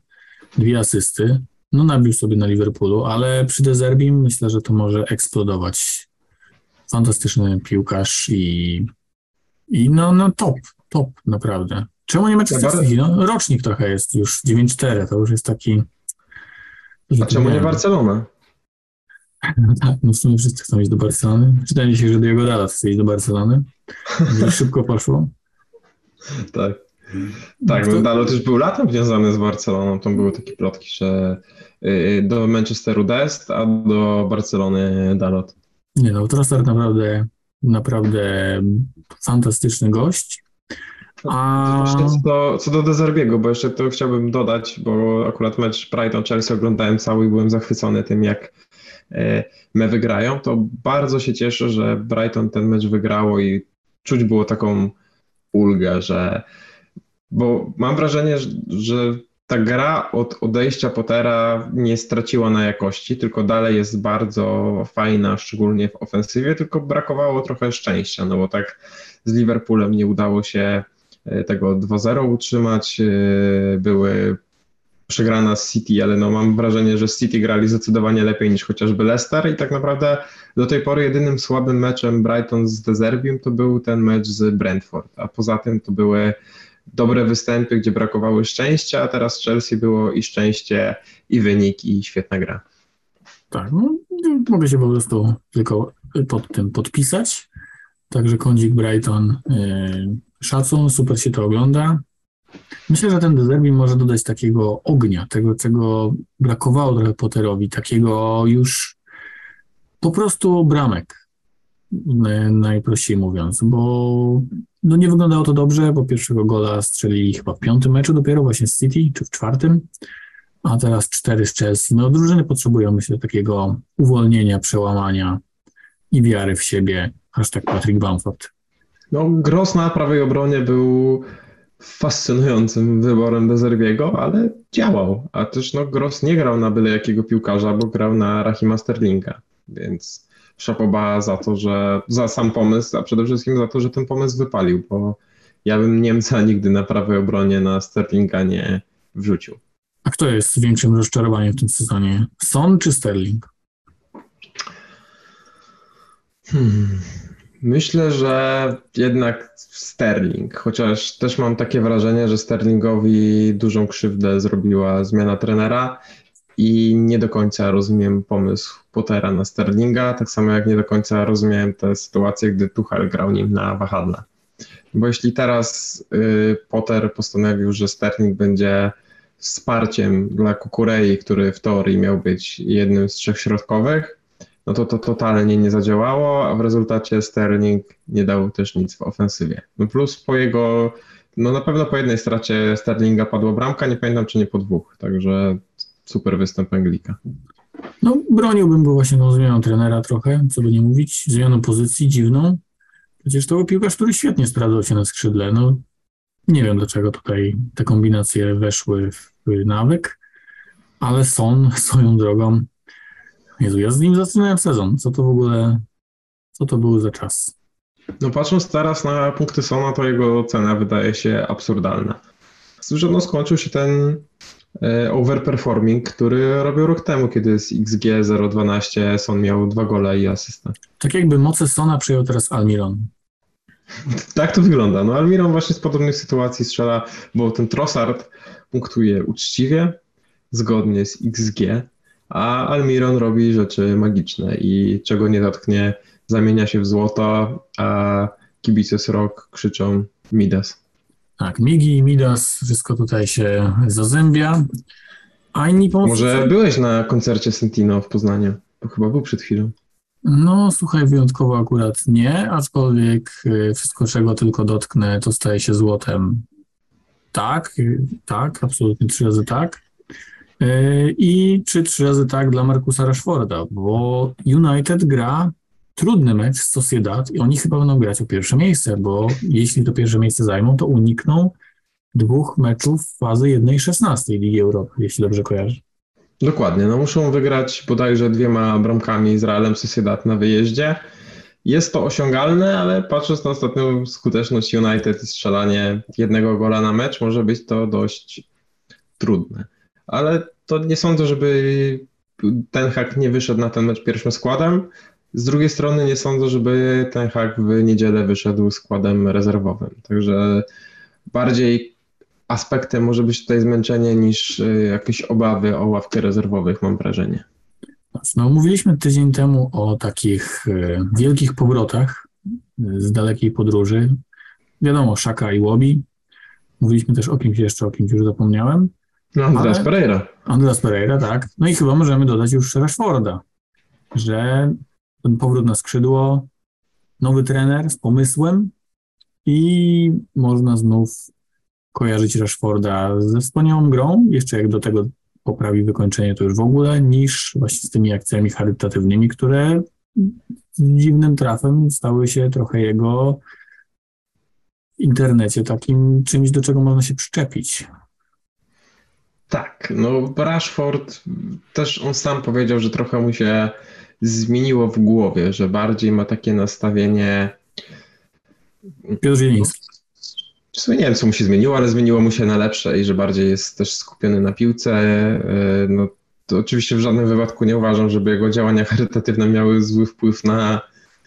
dwie asysty, no nabił sobie na Liverpoolu, ale przy Dezerbim myślę, że to może eksplodować. Fantastyczny piłkarz i I no, no top, top naprawdę. Czemu nie Manchester City? No, rocznik trochę jest już 9-4, to już jest taki... A czemu nie Barcelona? No tak, no w sumie wszyscy chcą iść do Barcelony. Czytałem dzisiaj, że Diego Dallas chce iść do Barcelony. Szybko poszło. Tak. Tak, no, to... Dalot też był latem związany z Barceloną. Tam były takie plotki, że y, do Manchesteru Dest, a do Barcelony Dalot. Nie no, Trossard naprawdę, naprawdę fantastyczny gość. A... Co do, co do Dezerbiego, bo jeszcze to chciałbym dodać, bo akurat mecz Brighton-Chelsea oglądałem cały i byłem zachwycony tym, jak e, me wygrają, to bardzo się cieszę, że Brighton ten mecz wygrało i czuć było taką ulgę, że bo mam wrażenie, że, ta gra od odejścia Pottera nie straciła na jakości, tylko dalej jest bardzo fajna, szczególnie w ofensywie, tylko brakowało trochę szczęścia, no bo tak z Liverpoolem nie udało się e, tego 2-0 utrzymać, e, były przegrana z City, ale no mam wrażenie, że City grali zdecydowanie lepiej niż chociażby Leicester i tak naprawdę do tej pory jedynym słabym meczem Brighton z Dezerbium to był ten mecz z Brentford, a poza tym to były dobre występy, gdzie brakowało szczęścia, a teraz Chelsea było i szczęście, i wynik, i świetna gra. Tak, no, mogę się po prostu tylko pod tym podpisać. Także kądzik Brighton, yy, szacun, super się to ogląda. Myślę, że ten Deserbi może dodać takiego ognia, tego, czego brakowało trochę Potterowi, takiego już po prostu bramek, najprościej mówiąc, bo no nie wyglądało to dobrze, bo pierwszego gola strzeli chyba w piątym meczu dopiero właśnie z City, czy w czwartym, a teraz cztery z Chelsea. No drużyny potrzebują, myślę, takiego uwolnienia, przełamania i wiary w siebie, tak Patrick Bamford. No Gross na prawej obronie był fascynującym wyborem Bezerbiego, ale działał. A też no, Gross nie grał na byle jakiego piłkarza, bo grał na Rahima Sterlinga, więc szapoba za to, że za sam pomysł, a przede wszystkim za to, że ten pomysł wypalił, bo ja bym Niemca nigdy na prawej obronie na Sterlinga nie wrzucił. A kto jest większym rozczarowaniem w tym sezonie? Son czy Sterling? Hmm. Myślę, że jednak Sterling, chociaż też mam takie wrażenie, że Sterlingowi dużą krzywdę zrobiła zmiana trenera i nie do końca rozumiem pomysł Pottera na Sterlinga, tak samo jak nie do końca rozumiem tę sytuację, gdy Tuchel grał nim na wahadle. Bo jeśli teraz y, Potter postanowił, że Sterling będzie wsparciem dla Kukurei, który w teorii miał być jednym z trzech środkowych, no to to totalnie nie zadziałało, a w rezultacie Sterling nie dał też nic w ofensywie. No plus po jego, no na pewno po jednej stracie Sterlinga padła bramka, nie pamiętam czy nie po dwóch, także super występ Anglika. No broniłbym go właśnie tą zmianą trenera trochę, co by nie mówić, zmianą pozycji dziwną. Przecież to był piłkarz, który świetnie sprawdzał się na skrzydle. No nie wiem dlaczego tutaj te kombinacje weszły w nawyk, ale Son swoją drogą Jezu, ja z nim zaczynałem sezon. Co to w ogóle, co to był za czas? No patrząc teraz na punkty Sona, to jego cena wydaje się absurdalna. Że no skończył się ten overperforming, który robił rok temu, kiedy z XG 0.12 Son miał dwa gole i asystę. Tak jakby moce Sona przyjął teraz Almiron. tak to wygląda. No Almiron właśnie z podobnych sytuacji strzela, bo ten Trossard punktuje uczciwie, zgodnie z XG, a Almiron robi rzeczy magiczne i czego nie dotknie, zamienia się w złoto, a kibice Srok krzyczą Midas. Tak, Migi i Midas, wszystko tutaj się zazębia. A inni pomocnicy... Może byłeś na koncercie Sentino w Poznaniu? Bo chyba był przed chwilą. No, słuchaj, wyjątkowo akurat nie, aczkolwiek y, wszystko, czego tylko dotknę, to staje się złotem. Tak, y, tak, absolutnie trzy razy tak. E, I czy trzy razy tak dla Markusa Rashforda, bo United gra trudny mecz z Sociedad i oni chyba będą grać o pierwsze miejsce, bo jeśli to pierwsze miejsce zajmą, to unikną dwóch meczów fazy 1-16 Ligi Europy, jeśli dobrze kojarzę. Dokładnie, no muszą wygrać bodajże dwiema bramkami z Realem Sociedad na wyjeździe. Jest to osiągalne, ale patrząc na ostatnią skuteczność United i strzelanie jednego gola na mecz, może być to dość trudne ale to nie sądzę, żeby ten hak nie wyszedł na ten mecz pierwszym składem. Z drugiej strony nie sądzę, żeby ten hak w niedzielę wyszedł składem rezerwowym. Także bardziej aspektem może być tutaj zmęczenie niż y, jakieś obawy o ławkę rezerwowych, mam wrażenie. No, mówiliśmy tydzień temu o takich y, wielkich powrotach y, z dalekiej podróży. Wiadomo, Szaka i Łobi. Mówiliśmy też o kimś jeszcze, o kimś już zapomniałem. No, Andreas Ale- Pereira. Andreas Pereira, tak. No i chyba możemy dodać już Rashforda, że ten powrót na skrzydło, nowy trener z pomysłem i można znów kojarzyć Rashforda ze wspaniałą grą, jeszcze jak do tego poprawi wykończenie, to już w ogóle, niż właśnie z tymi akcjami charytatywnymi, które dziwnym trafem stały się trochę jego w internecie takim czymś, do czego można się przyczepić. Tak, no Rashford też on sam powiedział, że trochę mu się zmieniło w głowie, że bardziej ma takie nastawienie. Piotr Zieliński. W sumie nie wiem, co mu się zmieniło, ale zmieniło mu się na lepsze i że bardziej jest też skupiony na piłce. Yy, No to oczywiście w żadnym wypadku nie uważam, żeby jego działania charytatywne miały zły wpływ na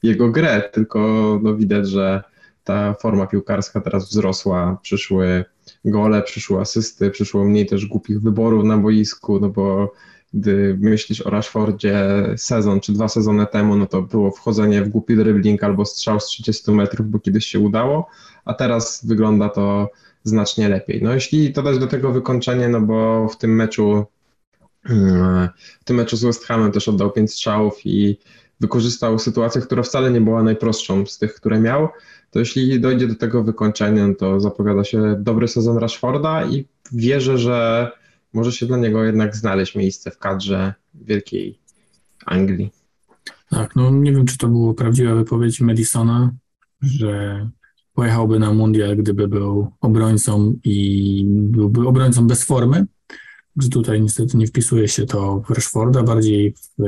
jego grę, tylko no widać, że ta forma piłkarska teraz wzrosła, przyszły gole, przyszły asysty, przyszło mniej też głupich wyborów na boisku, no bo gdy myślisz o Rashfordzie sezon czy dwa sezony temu, no to było wchodzenie w głupi dribbling albo strzał z 30 metrów, bo kiedyś się udało, a teraz wygląda to znacznie lepiej. No jeśli dodać do tego wykończenie, no bo w tym meczu w tym meczu z West Hamem też oddał pięć strzałów i wykorzystał sytuację, która wcale nie była najprostszą z tych, które miał, to jeśli dojdzie do tego wykończenia, no to zapowiada się dobry sezon Rashforda i wierzę, że może się dla niego jednak znaleźć miejsce w kadrze wielkiej Anglii. Tak, no nie wiem, czy to była prawdziwa wypowiedź Madisona, że pojechałby na mundial, gdyby był obrońcą i byłby obrońcą bez formy, że tutaj niestety nie wpisuje się to w Rashforda, bardziej w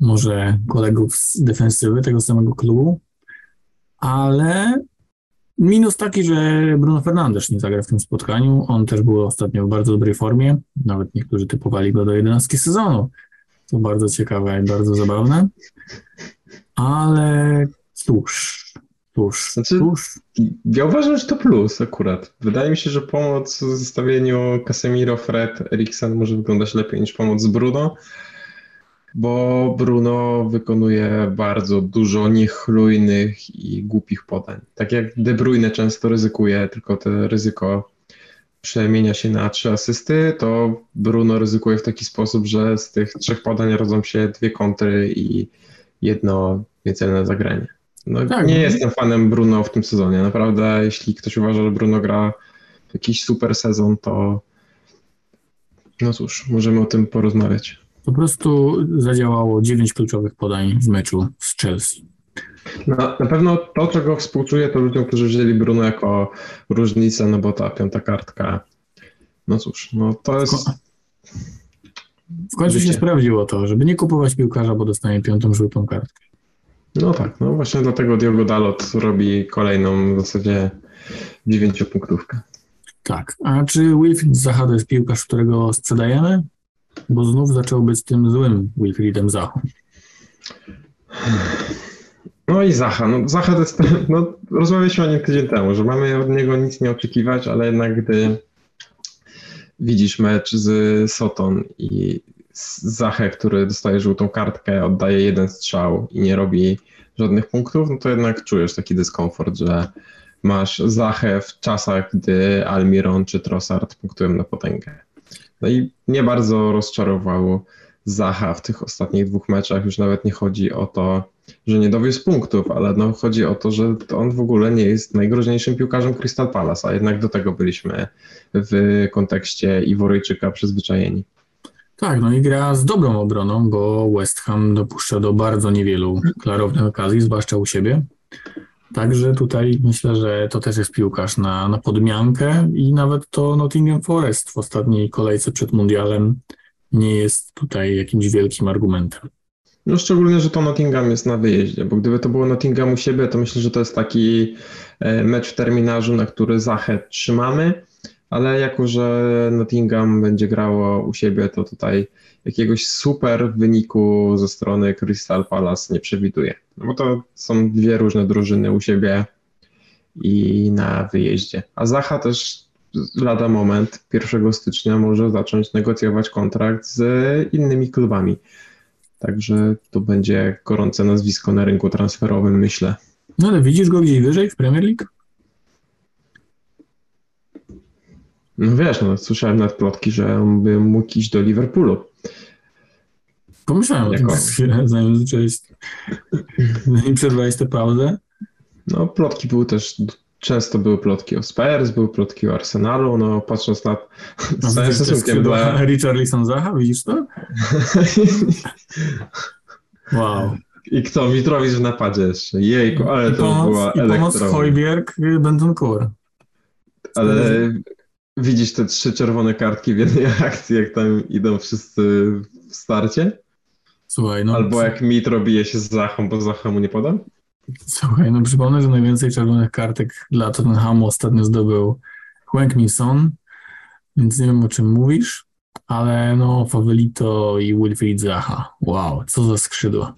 może kolegów z defensywy tego samego klubu, ale minus taki, że Bruno Fernandes nie zagra w tym spotkaniu, on też był ostatnio w bardzo dobrej formie, nawet niektórzy typowali go do 11 sezonu, to bardzo ciekawe i bardzo zabawne. Ale cóż, cóż, Znaczy- cóż. Ja uważam, że to plus akurat. Wydaje mi się, że pomoc w zestawieniu Casemiro, Fred, Eriksen może wyglądać lepiej niż pomoc z Bruno, bo Bruno wykonuje bardzo dużo niechlujnych i głupich podań. Tak jak De Bruyne często ryzykuje, tylko to ryzyko przemienia się na trzy asysty, to Bruno ryzykuje w taki sposób, że z tych trzech podań rodzą się dwie kontry i jedno niecelne zagranie. No, Tak, nie no. jestem fanem Bruno w tym sezonie. Naprawdę, jeśli ktoś uważa, że Bruno gra jakiś super sezon, to no cóż, możemy o tym porozmawiać. Po prostu zadziałało dziewięć kluczowych podań w meczu z Chelsea. Na, na pewno to, czego współczuję, to ludziom, którzy wzięli Bruno jako różnicę, no bo ta piąta kartka, no cóż, no to jest... W końcu się sprawdziło to, żeby nie kupować piłkarza, bo dostanie piątą żółtą kartkę. No tak, no właśnie dlatego Diogo Dalot robi kolejną w zasadzie dziewięciopunktówkę. Tak. A czy Wilfried Zaha to jest piłkarz, którego sprzedajemy? Bo znów zaczął być tym złym Wilfriedem Zachą. No i Zacha. No, Zacha to jest, no, rozmawialiśmy o nim tydzień temu, że mamy od niego nic nie oczekiwać, ale jednak gdy widzisz mecz z Soton i Zachę, który dostaje żółtą kartkę, oddaje jeden strzał i nie robi żadnych punktów, no to jednak czujesz taki dyskomfort, że masz Zachę w czasach, gdy Almiron czy Trossard punktują na potęgę. No i mnie bardzo rozczarowało Zacha w tych ostatnich dwóch meczach. Już nawet nie chodzi o to, że nie dowiózł punktów, ale no chodzi o to, że on w ogóle nie jest najgroźniejszym piłkarzem Crystal Palace, a jednak do tego byliśmy w kontekście Iworyjczyka przyzwyczajeni. Tak, no i gra z dobrą obroną, bo West Ham dopuszcza do bardzo niewielu klarownych okazji, zwłaszcza u siebie. Także tutaj myślę, że to też jest piłkarz na, na podmiankę i nawet to Nottingham Forest w ostatniej kolejce przed Mundialem nie jest tutaj jakimś wielkim argumentem. No szczególnie, że to Nottingham jest na wyjeździe, bo gdyby to było Nottingham u siebie, to myślę, że to jest taki e, mecz w terminarzu, na który Zachę trzymamy, ale jako, że Nottingham będzie grało u siebie, to tutaj jakiegoś super wyniku ze strony Crystal Palace nie przewiduję. No bo to są dwie różne drużyny u siebie i na wyjeździe. A Zacha też lada moment, 1 stycznia może zacząć negocjować kontrakt z innymi klubami. Także to będzie gorące nazwisko na rynku transferowym, myślę. No ale widzisz go gdzieś wyżej w Premier League? No wiesz, no, słyszałem nawet plotki, że on by mógł iść do Liverpoolu. Pomyślałem o tym chwilę, zanim zacząłeś, zanim przerwałeś tę pauzę. No, plotki były też, często były plotki o Spurs, były plotki o Arsenalu, no patrząc na A z całym skrzydła dla... Richarlison Zaha, widzisz to? Wow. I kto? Mitrowicz w napadzie jeszcze. Jejku, ale I to pomoc, była i pomoc. Hojbjerg, y, Bentancur. Ale widzisz te trzy czerwone kartki w jednej akcji, jak tam idą wszyscy w starcie? Słuchaj, no, Albo jak Mitro bije się z Zachą, bo Zacha mu nie podał? słuchaj, no przypomnę, że najwięcej czerwonych kartek dla Tottenhamu ostatnio zdobył Hwang Min Son, więc nie wiem o czym mówisz, ale no Favelito i Wilfried Zaha. Wow, co za skrzydła.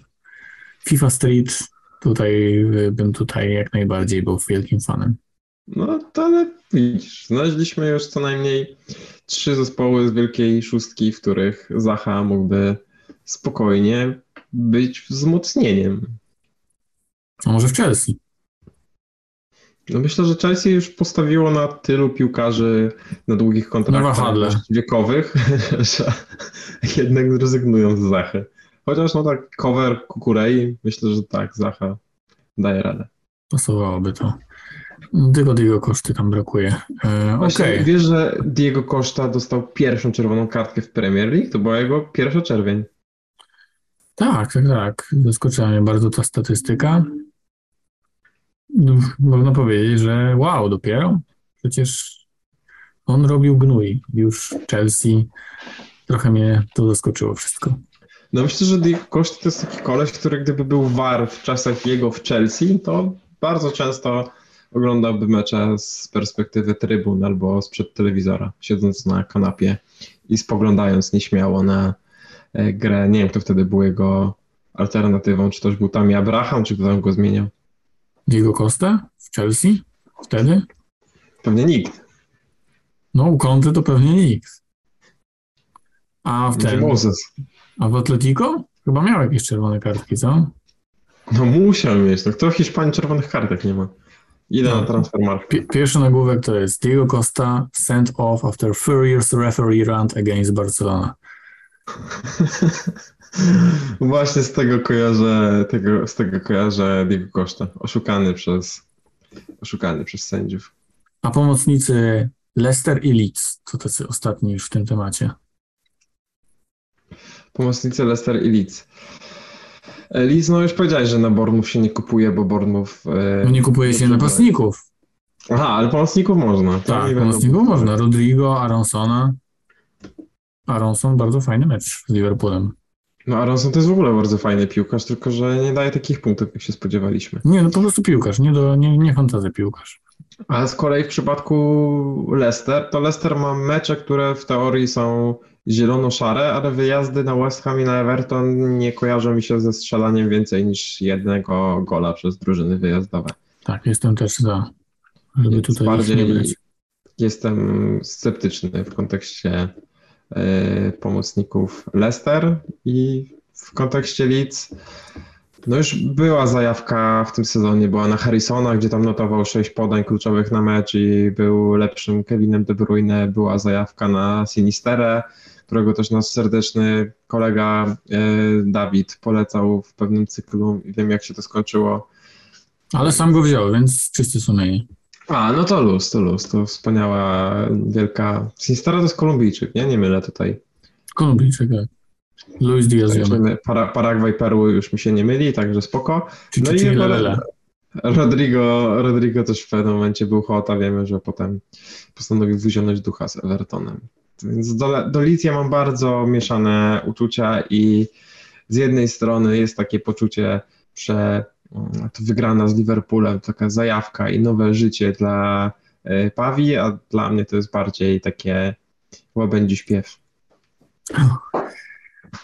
FIFA Street, tutaj y, bym tutaj jak najbardziej był wielkim fanem. No to ale widzisz, znaleźliśmy już co najmniej trzy zespoły z wielkiej szóstki, w których Zacha mógłby spokojnie być wzmocnieniem. A może w Chelsea? No myślę, że Chelsea już postawiło na tylu piłkarzy na długich kontraktach wahadle. wiekowych, że jednak zrezygnują z Zachy. Chociaż no tak, cover Kukurei, myślę, że tak, Zacha daje radę. Pasowałoby to. Tylko Diego koszty tam brakuje. E, Właśnie Okej. wiesz, że Diego Costa dostał pierwszą czerwoną kartkę w Premier League? To była jego pierwsza czerwień. Tak, tak, tak. Zaskoczyła mnie bardzo ta statystyka. No, Można powiedzieć, że wow, dopiero. Przecież on robił gnój. Już Chelsea. Trochę mnie to zaskoczyło wszystko. No myślę, że Diego Costa to jest taki koleś, który gdyby był war w czasach jego w Chelsea, to bardzo często oglądałby mecze z perspektywy trybun albo sprzed telewizora, siedząc na kanapie i spoglądając nieśmiało na grę. Nie wiem, kto wtedy był jego alternatywą, czy też był tam Abraham, czy kto tam go zmieniał. Diego Costa w Chelsea? Wtedy? Pewnie nikt. No, u Conte to pewnie nikt. A w ten, Moses. a w Atletico? Chyba miał jakieś czerwone kartki, co? No musiał mieć. No kto w Hiszpanii czerwonych kartek nie ma? Idę No. na transfermarkt. Pi- Pierwszy nagłówek to jest Diego Costa sent off after furious referee rant against Barcelona. Właśnie z tego kojarzę, tego, z tego kojarzę Diego Costa. Oszukany przez, oszukany przez sędziów. A pomocnicy Leicester i Leeds to tacy ostatni już w tym temacie. Pomocnicy Leicester i Leeds. E, Leeds, no już powiedziałeś, że na Bournemouth się nie kupuje, bo Bournemouth... e, No nie kupuje się napastników. Aha, ale pomocników można. Tak, pomocników można. Rodrigo, Aronsona. Aronson bardzo fajny mecz z Liverpoolem. No Aronson to jest w ogóle bardzo fajny piłkarz, tylko że nie daje takich punktów, jak się spodziewaliśmy. Nie, no po prostu piłkarz, nie, do, nie, nie fantazja piłkarz. Ale z kolei w przypadku Leicester, to Leicester ma mecze, które w teorii są zielono-szare, ale wyjazdy na West Ham i na Everton nie kojarzą mi się ze strzelaniem więcej niż jednego gola przez drużyny wyjazdowe. Tak, jestem też za, żeby Więc tutaj bardziej jestem sceptyczny w kontekście pomocników Leicester i w kontekście Leeds. No już była zajawka w tym sezonie, była na Harrisona, gdzie tam notował 6 podań kluczowych na mecz i był lepszym Kevinem De Bruyne. Była zajawka na Sinisterę, którego też nasz serdeczny kolega e, Dawid polecał w pewnym cyklu wiem jak się to skończyło. Ale sam go wziął, więc czysty sumienie. A, no to luz, to luz, to wspaniała, wielka... Sinistera to jest Kolumbijczyk, nie? Nie mylę tutaj. Kolumbijczyk, tak. Luis Diaz Para, Paragwaj, Peru już mi się nie myli, także spoko. No i. Rodrigo, Rodrigo też w pewnym momencie był hot, a wiemy, że potem postanowił wyzionąć ducha z Evertonem. Więc do, do ja mam bardzo mieszane uczucia i z jednej strony jest takie poczucie, że to wygrana z Liverpoolem, taka zajawka i nowe życie dla e, Pawi, a dla mnie to jest bardziej takie łabędzi śpiew.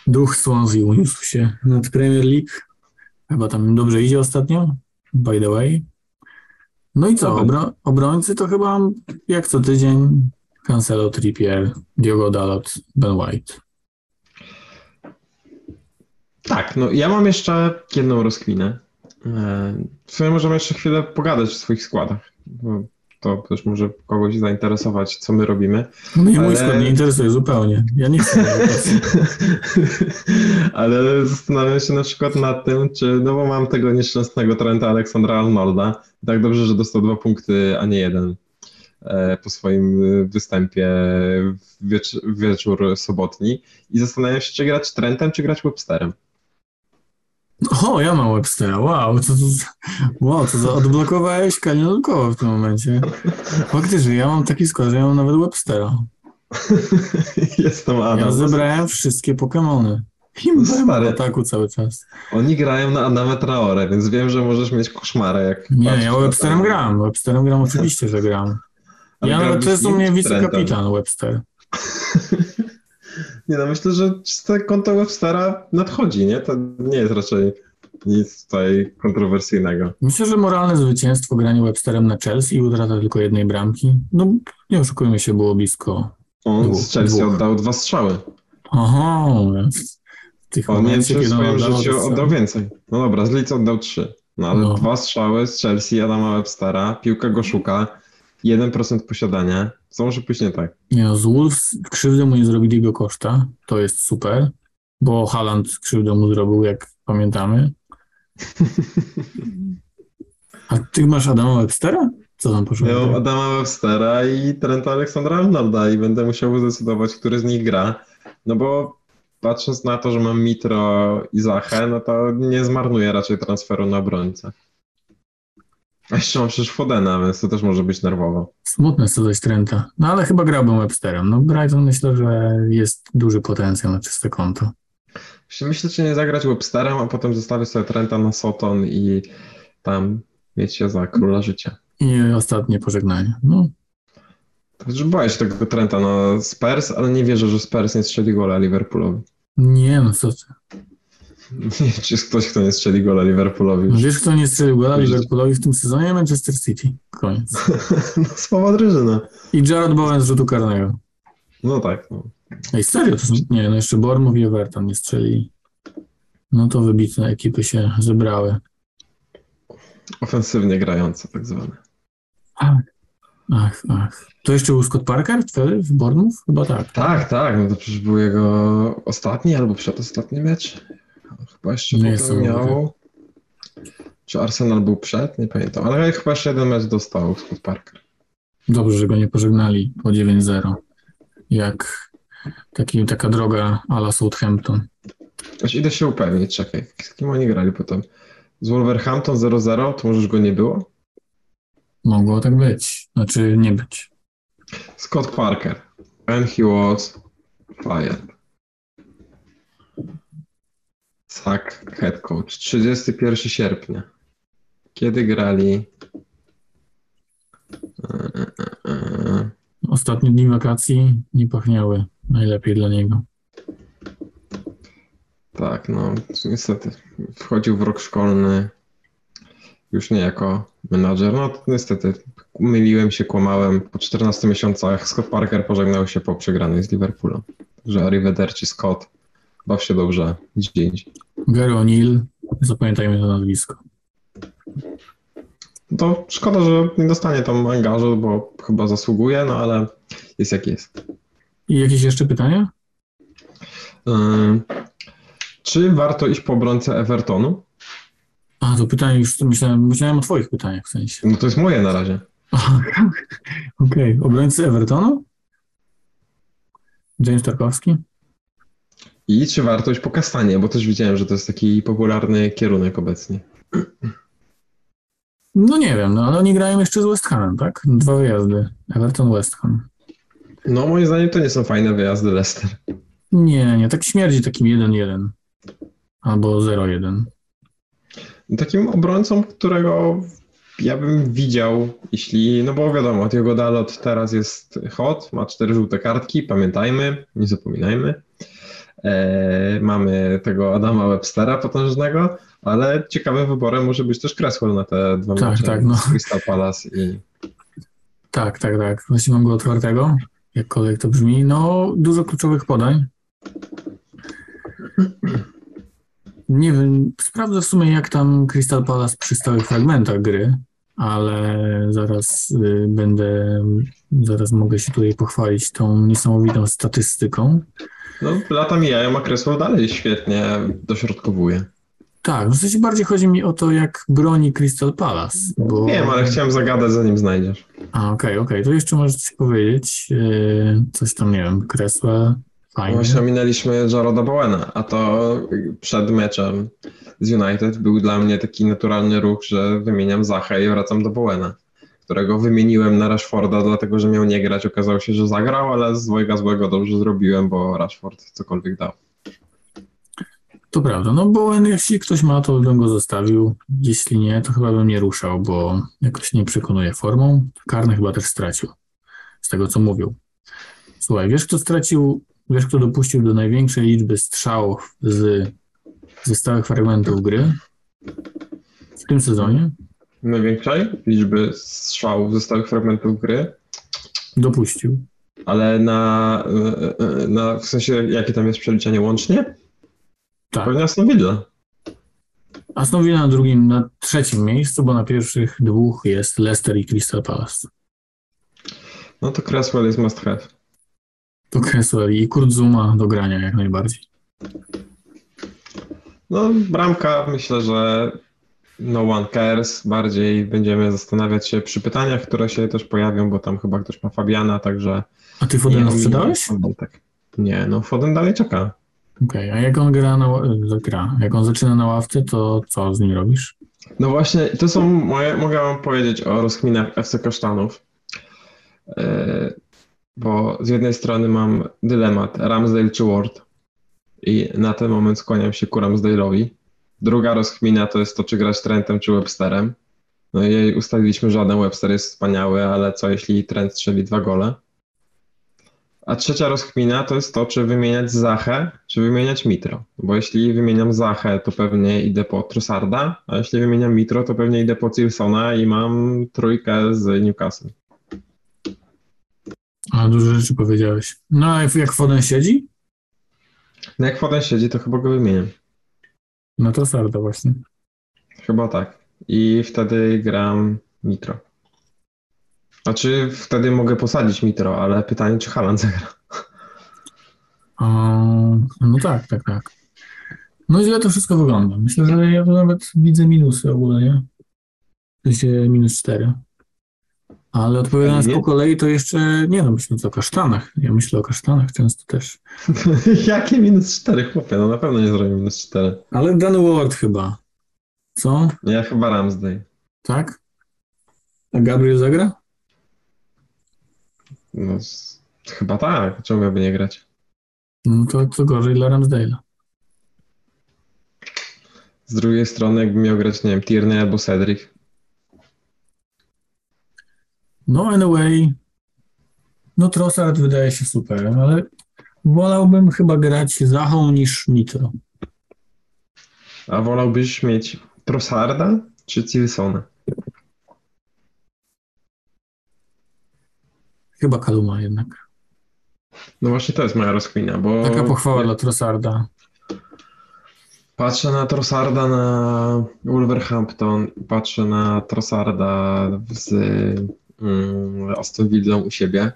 Duch Swansea uniósł się nad Premier League. Chyba tam dobrze idzie ostatnio, by the way. No i co, obro- obrońcy to chyba jak co tydzień Cancelo, Trippier, Diogo Dalot, Ben White. Tak, no ja mam jeszcze jedną rozkminę. E, W sumie możemy jeszcze chwilę pogadać o swoich składach, bo to też może kogoś zainteresować, co my robimy. Mnie mój Ale- skład nie interesuje zupełnie. Ja nie chcę. Ale zastanawiam się na przykład nad tym, czy, no bo mam tego nieszczęsnego Trenta Aleksandra Arnolda. Tak dobrze, że dostał dwa punkty, a nie jeden e, po swoim e, występie w wiecz, w wieczór sobotni. I zastanawiam się, czy grać Trentem, czy grać Websterem. O, ja mam Webstera. Wow, co to, za- wow, to za, odblokowałeś Kalinolkowa w tym momencie. Faktycznie, ja mam taki skład, że ja mam nawet Webstera. Jestem Adam. Ja zebrałem wszystkie Pokemony. I w Stary. ataku cały czas. Oni grają na Adamę Traore, więc wiem, że możesz mieć koszmarę, jak Nie, ja Websterem to. gram. Websterem gram oczywiście, że gram. Ale Ja nawet to jest u mnie wicekapitan Webster. Nie no, myślę, że czyste konto Webstera nadchodzi, nie? To nie jest raczej nic tutaj kontrowersyjnego. Myślę, że moralne zwycięstwo granie Websterem na Chelsea i utrata tylko jednej bramki. No, nie oszukujmy się, było blisko. On Dwóch, z Chelsea dwóch. oddał dwa strzały. Aha, tych On nie w swoim życiu oddał więcej. No dobra, z Leeds oddał trzy. No ale No. dwa strzały z Chelsea, Adama Webstera, piłka go szuka, 1% posiadania. Co może pójść nie tak? Nie no, z Wolves krzywdę mu nie zrobili jego koszta. To jest super, bo Haaland krzywdę mu zrobił, jak pamiętamy. A ty masz Adama Webstera? Co tam poszło? Ja Adama Webstera i Trenta Aleksandra Arnolda i będę musiał zdecydować, który z nich gra. No bo patrząc na to, że mam Mitro i Zachę, no to nie zmarnuję raczej transferu na obrońcę. A jeszcze mam przecież Fodena, więc to też może być nerwowo. Smutne jest to dość Trenta. No ale chyba grałbym Websterem. No Brighton myślę, że jest duży potencjał na czyste konto. Myślę, czy nie zagrać Websterem, a potem zostawić sobie Trenta na Soton i tam mieć się za króla życia. I ostatnie pożegnanie. No, Także boję się tego Trenta na Spurs, ale nie wierzę, że Spurs nie strzeli gola Liverpoolowi. nie no, co ty. Nie wiem, czy jest ktoś, kto nie strzeli gola Liverpoolowi. No, już. wiesz, kto nie strzelił gola. Liverpoolowi w tym sezonie? Manchester City. Koniec. No, słaba drużyna. I Jared Bowen z rzutu karnego. No tak. No. Ej, serio? To nie, no jeszcze Bournemouth i Everton nie strzeli. No to wybitne ekipy się zebrały. Ofensywnie grające, tak zwane. Ach, ach. To jeszcze był Scott Parker wtedy w Bournemouth? Chyba tak. Tak, tak. No to przecież był jego ostatni albo przedostatni mecz. Chyba jeszcze Nie potem jestem miał. Czy Arsenal był przed? Nie pamiętam. Ale chyba jeszcze jeden mecz dostał Scott Parker. Dobrze, że go nie pożegnali po 9-0. Jak taki, taka droga ala Southampton. Aż idę się upewnić, czekaj. Z kim oni grali potem? Z Wolverhampton 0-0, to możesz go nie było? Mogło tak być. Znaczy nie być. Scott Parker. And he was fired. Sack head coach. 31 sierpnia. Kiedy grali? Ostatnie dni wakacji nie pachniały najlepiej dla niego. Tak, no niestety. Wchodził w rok szkolny już nie jako menadżer. No niestety myliłem się, kłamałem. Po 14 miesiącach Scott Parker pożegnał się po przegranej z Liverpoolem. Że arrivederci Scott. Baw się dobrze. Indziej. Gary O'Neill, zapamiętajmy to nazwisko. To szkoda, że nie dostanie tam angażu, bo chyba zasługuje, no ale jest jak jest. I jakieś jeszcze pytania? Ym, czy warto iść po obrońcę Evertonu? A, to pytanie już myślałem, myślałem o twoich pytaniach w sensie. No to jest moje na razie. Okej, obrońcy Evertonu? James Tarkowski? I czy warto iść po Kastanie, bo też widziałem, że to jest taki popularny kierunek obecnie. No nie wiem, no ale oni grają jeszcze z West Hamem, tak? Dwa wyjazdy. Everton, West Ham. No moim zdaniem to nie są fajne wyjazdy Leicester. Nie, nie, tak śmierdzi takim 1-1. Albo 0-1. Takim obrońcą, którego ja bym widział, jeśli, no bo wiadomo, Diogo Dalot teraz jest hot, ma cztery żółte kartki, pamiętajmy, nie zapominajmy. E, mamy tego Adama Webstera potężnego, ale ciekawym wyborem może być też Cresswell na te dwa Tak, mecze tak, no. Crystal Palace i Tak, tak, tak. Właśnie mam go otwartego, jakkolwiek to brzmi. No, dużo kluczowych podań. Nie wiem, sprawdzę w sumie jak tam Crystal Palace przy stałych fragmentach gry, ale zaraz y, będę, zaraz mogę się tutaj pochwalić tą niesamowitą statystyką. No, lata mijają, a Cresswell dalej świetnie dośrodkowuje. Tak, w sensie bardziej chodzi mi o to, jak broni Crystal Palace, bo... Wiem, ale chciałem zagadać zanim znajdziesz. A, okej, okej, to jeszcze możesz coś powiedzieć, yy, coś tam, nie wiem, kresła, fajnie. Właśnie ominęliśmy Jaroda Bowena, a to przed meczem z United był dla mnie taki naturalny ruch, że wymieniam Zachę i wracam do Bowena, którego wymieniłem na Rashforda, dlatego że miał nie grać. Okazało się, że zagrał, ale z dwojga złego dobrze zrobiłem, bo Rashford cokolwiek dał. To prawda, no bo jeśli ktoś ma, to bym go zostawił, jeśli nie, to chyba bym nie ruszał, bo jakoś nie przekonuje formą. Karny chyba też stracił, z tego co mówił. Słuchaj, wiesz kto stracił, wiesz kto dopuścił do największej liczby strzałów z, ze stałych fragmentów gry w tym sezonie? Największej liczby strzałów ze stałych fragmentów gry, Dopuścił. ale na, na w sensie jakie tam jest przeliczenie łącznie? Tak. Pewnie Aston Villa. Aston Villa na drugim, na trzecim miejscu, bo na pierwszych dwóch jest Leicester i Crystal Palace. No to Cresswell jest must have. To Cresswell i Kurt Zuma do grania jak najbardziej. No, bramka myślę, że no one cares. Bardziej będziemy zastanawiać się przy pytaniach, które się też pojawią, bo tam chyba ktoś ma Fabiana, także. A ty Fodena sprzedałeś? Tak. Nie, no Foden dalej czeka. Okej, a jak on gra, na, gra, jak on zaczyna na ławce, to co z nim robisz? No właśnie, to są moje, mogę wam powiedzieć o rozkminach FC Kasztanów. Yy, Bo z jednej strony mam dylemat Ramsdale czy Ward i na ten moment skłaniam się ku Ramsdale'owi. Druga rozkmina to jest to, czy grać Trentem czy Websterem. No i ustaliliśmy, że żaden Webster jest wspaniały, ale co jeśli Trent strzeli dwa gole? A trzecia rozkmina to jest to, czy wymieniać Zachę, czy wymieniać Mitro. Bo jeśli wymieniam Zachę, to pewnie idę po Trossarda, a jeśli wymieniam Mitro, to pewnie idę po Cilsona i mam trójkę z Newcastle. A dużo rzeczy powiedziałeś. No a jak- jak Foden siedzi? No jak Foden siedzi, to chyba go wymieniam. No to Sarda właśnie. Chyba tak. I wtedy gram Mitro. Znaczy wtedy mogę posadzić Mitro, ale pytanie, czy Haaland zagra. O, no tak, tak, tak. No źle to wszystko wygląda. Myślę, że ja tu nawet widzę minusy ogólnie. W sensie minus 4. Ale odpowiadając po kolei, to jeszcze nie no, myśląc o kasztanach. Ja myślę o kasztanach często też. Jakie minus 4, chłopie? No na pewno nie zrobię minus 4. Ale Dan Ward chyba. Co? Ja chyba Ramsday. Tak? A Gabriel zagra? No, s- chyba tak. Czemu miałby nie grać? No to, to gorzej dla Ramsdale'a. Z drugiej strony, jakby miał grać, nie wiem, Tierney albo Cedric. No anyway, no Trossard wydaje się superem, ale wolałbym chyba grać Zachą niż Nitro. A wolałbyś mieć Trossarda czy Cilsona? Chyba Kaluma jednak. No właśnie to jest moja rozkmina, bo... Taka pochwała dla Trossarda. Patrzę na Trossarda na Wolverhampton, patrzę na Trossarda z Aston Villa u siebie.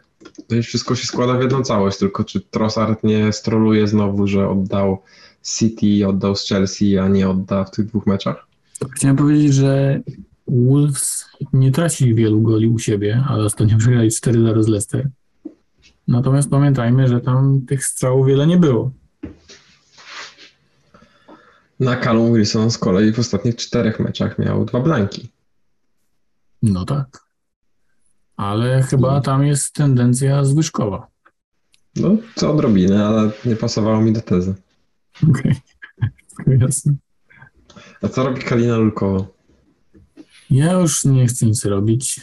No i wszystko się składa w jedną całość, tylko czy Trossard nie stroluje znowu, że oddał City, oddał z Chelsea, a nie odda w tych dwóch meczach? Chciałem powiedzieć, że Wolves nie traci wielu goli u siebie, ale ostatnio przegrali 4-0 z Leicester. Natomiast pamiętajmy, że tam tych strzałów wiele nie było. Na Callum Wilson z kolei w ostatnich czterech meczach miał dwa blanki. No tak. Ale chyba tam jest tendencja zwyżkowa. No, co odrobinę, ale nie pasowało mi do tezy. Okej, jasne. A co robi Kalina Lulkowo? Ja już nie chcę nic robić.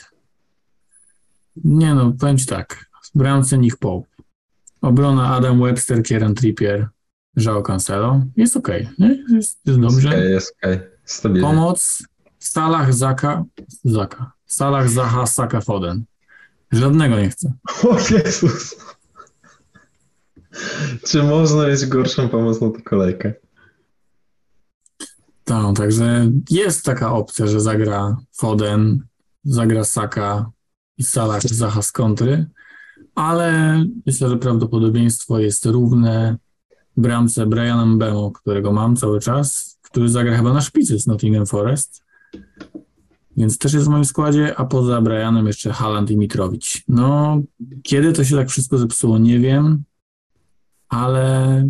Nie no, powiem ci tak. W bramce Nick Pope. Obrona Adam Webster, Kieran Trippier, João Cancelo. Jest okej, nie? Jest, jest dobrze. Okej, jest okej. Stabilnie. Pomoc Salah, Zaka, Zaka. Salah, Zaha, Saka, Foden. Żadnego nie chcę. O Jezus. Czy można mieć gorszą pomoc na tę kolejkę? Tak, także jest taka opcja, że zagra Foden, zagra Saka i Salah Zaha z kontry, ale myślę, że prawdopodobieństwo jest równe bramce Briana Mbemo, którego mam cały czas, który zagra chyba na szpicy z Nottingham Forest, więc też jest w moim składzie, a poza Brianem jeszcze Haaland i Mitrowicz. No, kiedy to się tak wszystko zepsuło, nie wiem, ale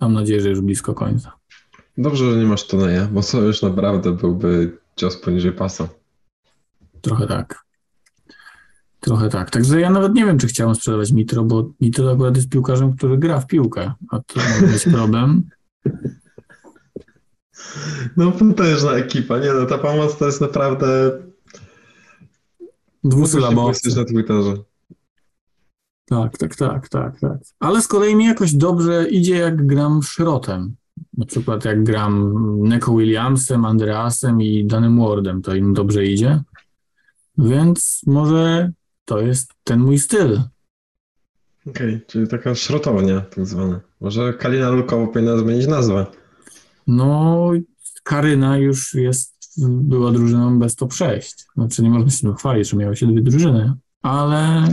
mam nadzieję, że już blisko końca. Dobrze, że nie masz Toneja, bo to już naprawdę byłby cios poniżej pasa. Trochę tak. Trochę tak. Także ja nawet nie wiem, czy chciałem sprzedawać Mitro, bo Mitro akurat jest piłkarzem, który gra w piłkę, a to może być problem. No potężna ekipa, nie no, ta pomoc to jest naprawdę... Dwusylabowy. na Twitterze. Tak, tak, tak, tak, tak. Ale z kolei mi jakoś dobrze idzie, jak gram Szrotem. Na przykład jak gram Neko Williamsem, Andreasem i Danym Wardem, to im dobrze idzie. Więc może to jest ten mój styl. Okej, czyli taka szrotownia tak zwana. Może Kalina Lukowo powinna zmienić nazwę. No, Karyna już jest, była drużyną bez top 6. Znaczy nie można się tym chwalić, że miały się dwie drużyny, ale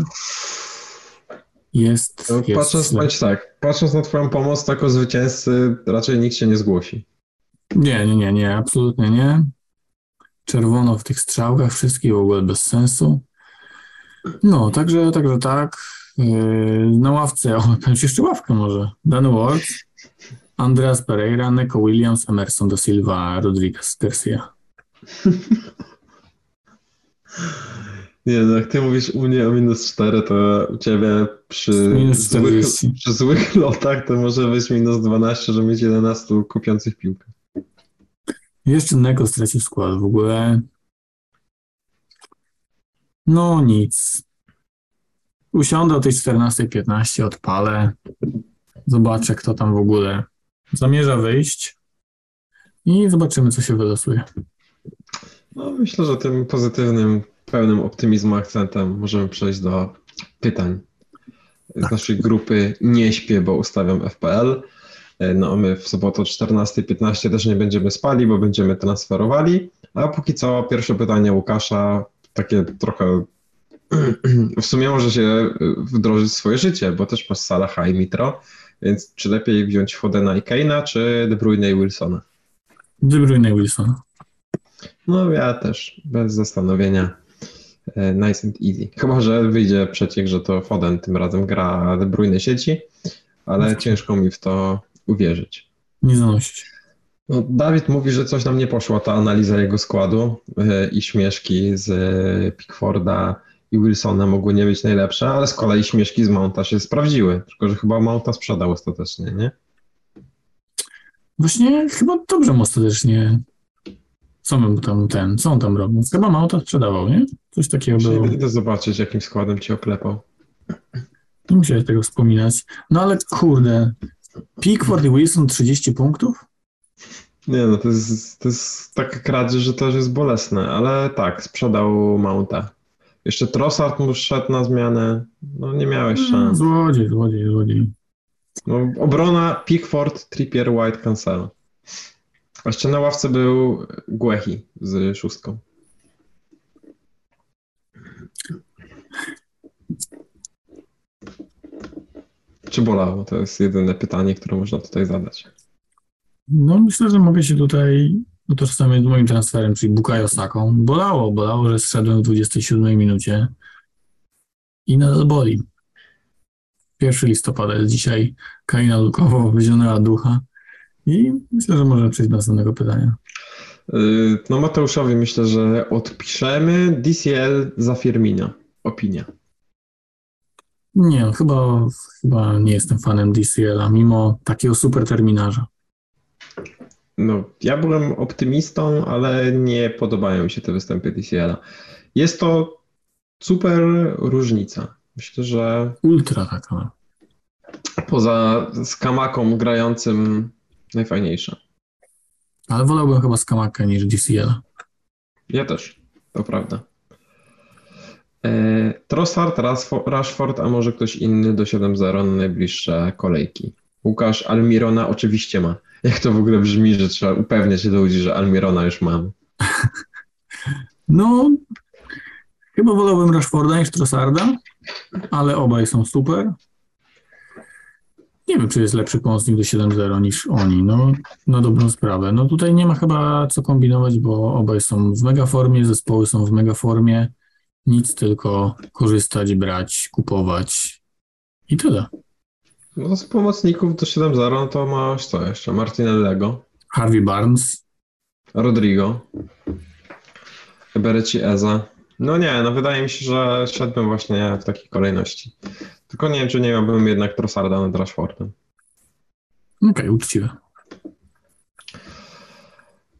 jest, No, jest patrząc, bądź tak, patrząc na twoją pomoc jako zwycięzcy, raczej nikt się nie zgłosi. Nie, nie, nie, nie, absolutnie nie. Czerwono w tych strzałkach, wszystkich w ogóle bez sensu. No, także, także tak. Yy, Na ławce, o, jeszcze ławkę może. Dan Ward, Andreas Pereira, Neko Williams, Emerson da Silva, Rodriguez Garcia. Nie, no jak ty mówisz u mnie o minus 4, to u ciebie przy złych, 40. przy złych lotach to może być minus 12, żeby mieć 11 kupiących piłkę. Jeszcze Neko stracił skład w ogóle. No nic. Usiądę o tej 14.15, odpalę. Zobaczę, kto tam w ogóle zamierza wyjść. I zobaczymy, co się wylosuje. No myślę, że tym pozytywnym, pełnym optymizmu akcentem możemy przejść do pytań z Tak. naszej grupy Nie śpię, bo ustawiam FPL. No my w sobotę o 14.15 też nie będziemy spali, bo będziemy transferowali. A póki co pierwsze pytanie Łukasza, takie trochę w sumie może się wdrożyć w swoje życie, bo też masz Salaha i Mitro, więc czy lepiej wziąć Fodena i Kane'a, czy De Bruyne i Wilsona? De Bruyne i Wilson. No ja też, bez zastanowienia. E, Nice and easy. Chyba, że wyjdzie przeciek, że to Foden tym razem gra De Bruyne sieci, ale ciężko mi w to uwierzyć. Nie zanosić. No, Dawid mówi, że coś nam nie poszła ta analiza jego składu e, i śmieszki z e, Pickforda i Wilsona mogły nie być najlepsze, ale z kolei śmieszki z Mounta się sprawdziły, tylko że chyba Mounta sprzedał ostatecznie, nie? Właśnie chyba dobrze mu ostatecznie. Co my tam ten, co on tam robił? Chyba to sprzedawał, nie? Coś takiego było. Muszę idę zobaczyć, jakim składem ci oklepał. Nie musiałeś tego wspominać. No ale kurde, Pickford i Wilson 30 punktów? Nie no, to jest, to jest taka kradzież, że to już jest bolesne, ale tak, sprzedał Mounta. Jeszcze Trossard mu szedł na zmianę, no nie miałeś szans. Złodziej, złodziej, złodziej. No, obrona Pickford, Trippier, White, Cancelo. A jeszcze na ławce był Guehi z szóstką. Czy bolało? To jest jedyne pytanie, które można tutaj zadać. No myślę, że mogę się tutaj utożsamiać z moim transferem, czyli Bukayo Saką. Bolało, bolało, że zszedłem w 27 minucie i nadal boli. 1 listopada jest dzisiaj, Kaina Lukowo wyzionęła ducha i myślę, że możemy przejść do następnego pytania. Yy, No Mateuszowi myślę, że odpiszemy DCL za Firmino. Opinia. Nie, chyba, chyba nie jestem fanem DCL-a, mimo takiego super terminarza. No, ja byłem optymistą, ale nie podobają mi się te występy DCL-a. Jest to super różnica. Myślę, że Ultra taka. poza Skamaką grającym najfajniejsza. Ale wolałbym chyba Skamakę niż DCL. Ja też, to prawda. E, Trossard, Rashford- a może ktoś inny do 7-0 na najbliższe kolejki. Łukasz Almirona oczywiście ma. Jak to w ogóle brzmi, że trzeba upewniać ludzi, że Almirona już mamy. No, chyba wolałbym Rashforda niż Trossarda, ale obaj są super. Nie wiem, czy jest lepszy pomocnik do 7-0 niż oni, no na dobrą sprawę. No tutaj nie ma chyba co kombinować, bo obaj są w mega formie, zespoły są w mega formie. Nic, tylko korzystać, brać, kupować i tyle. No z pomocników do 7-0 no to masz co jeszcze? Martinellego, Harvey Barnes, Rodrigo, Ebereci Eza. No nie, no wydaje mi się, że szedłbym właśnie w takiej kolejności. Tylko nie wiem, czy nie miałbym jednak Trossarda nad Rashfordem. okej, uczciwe.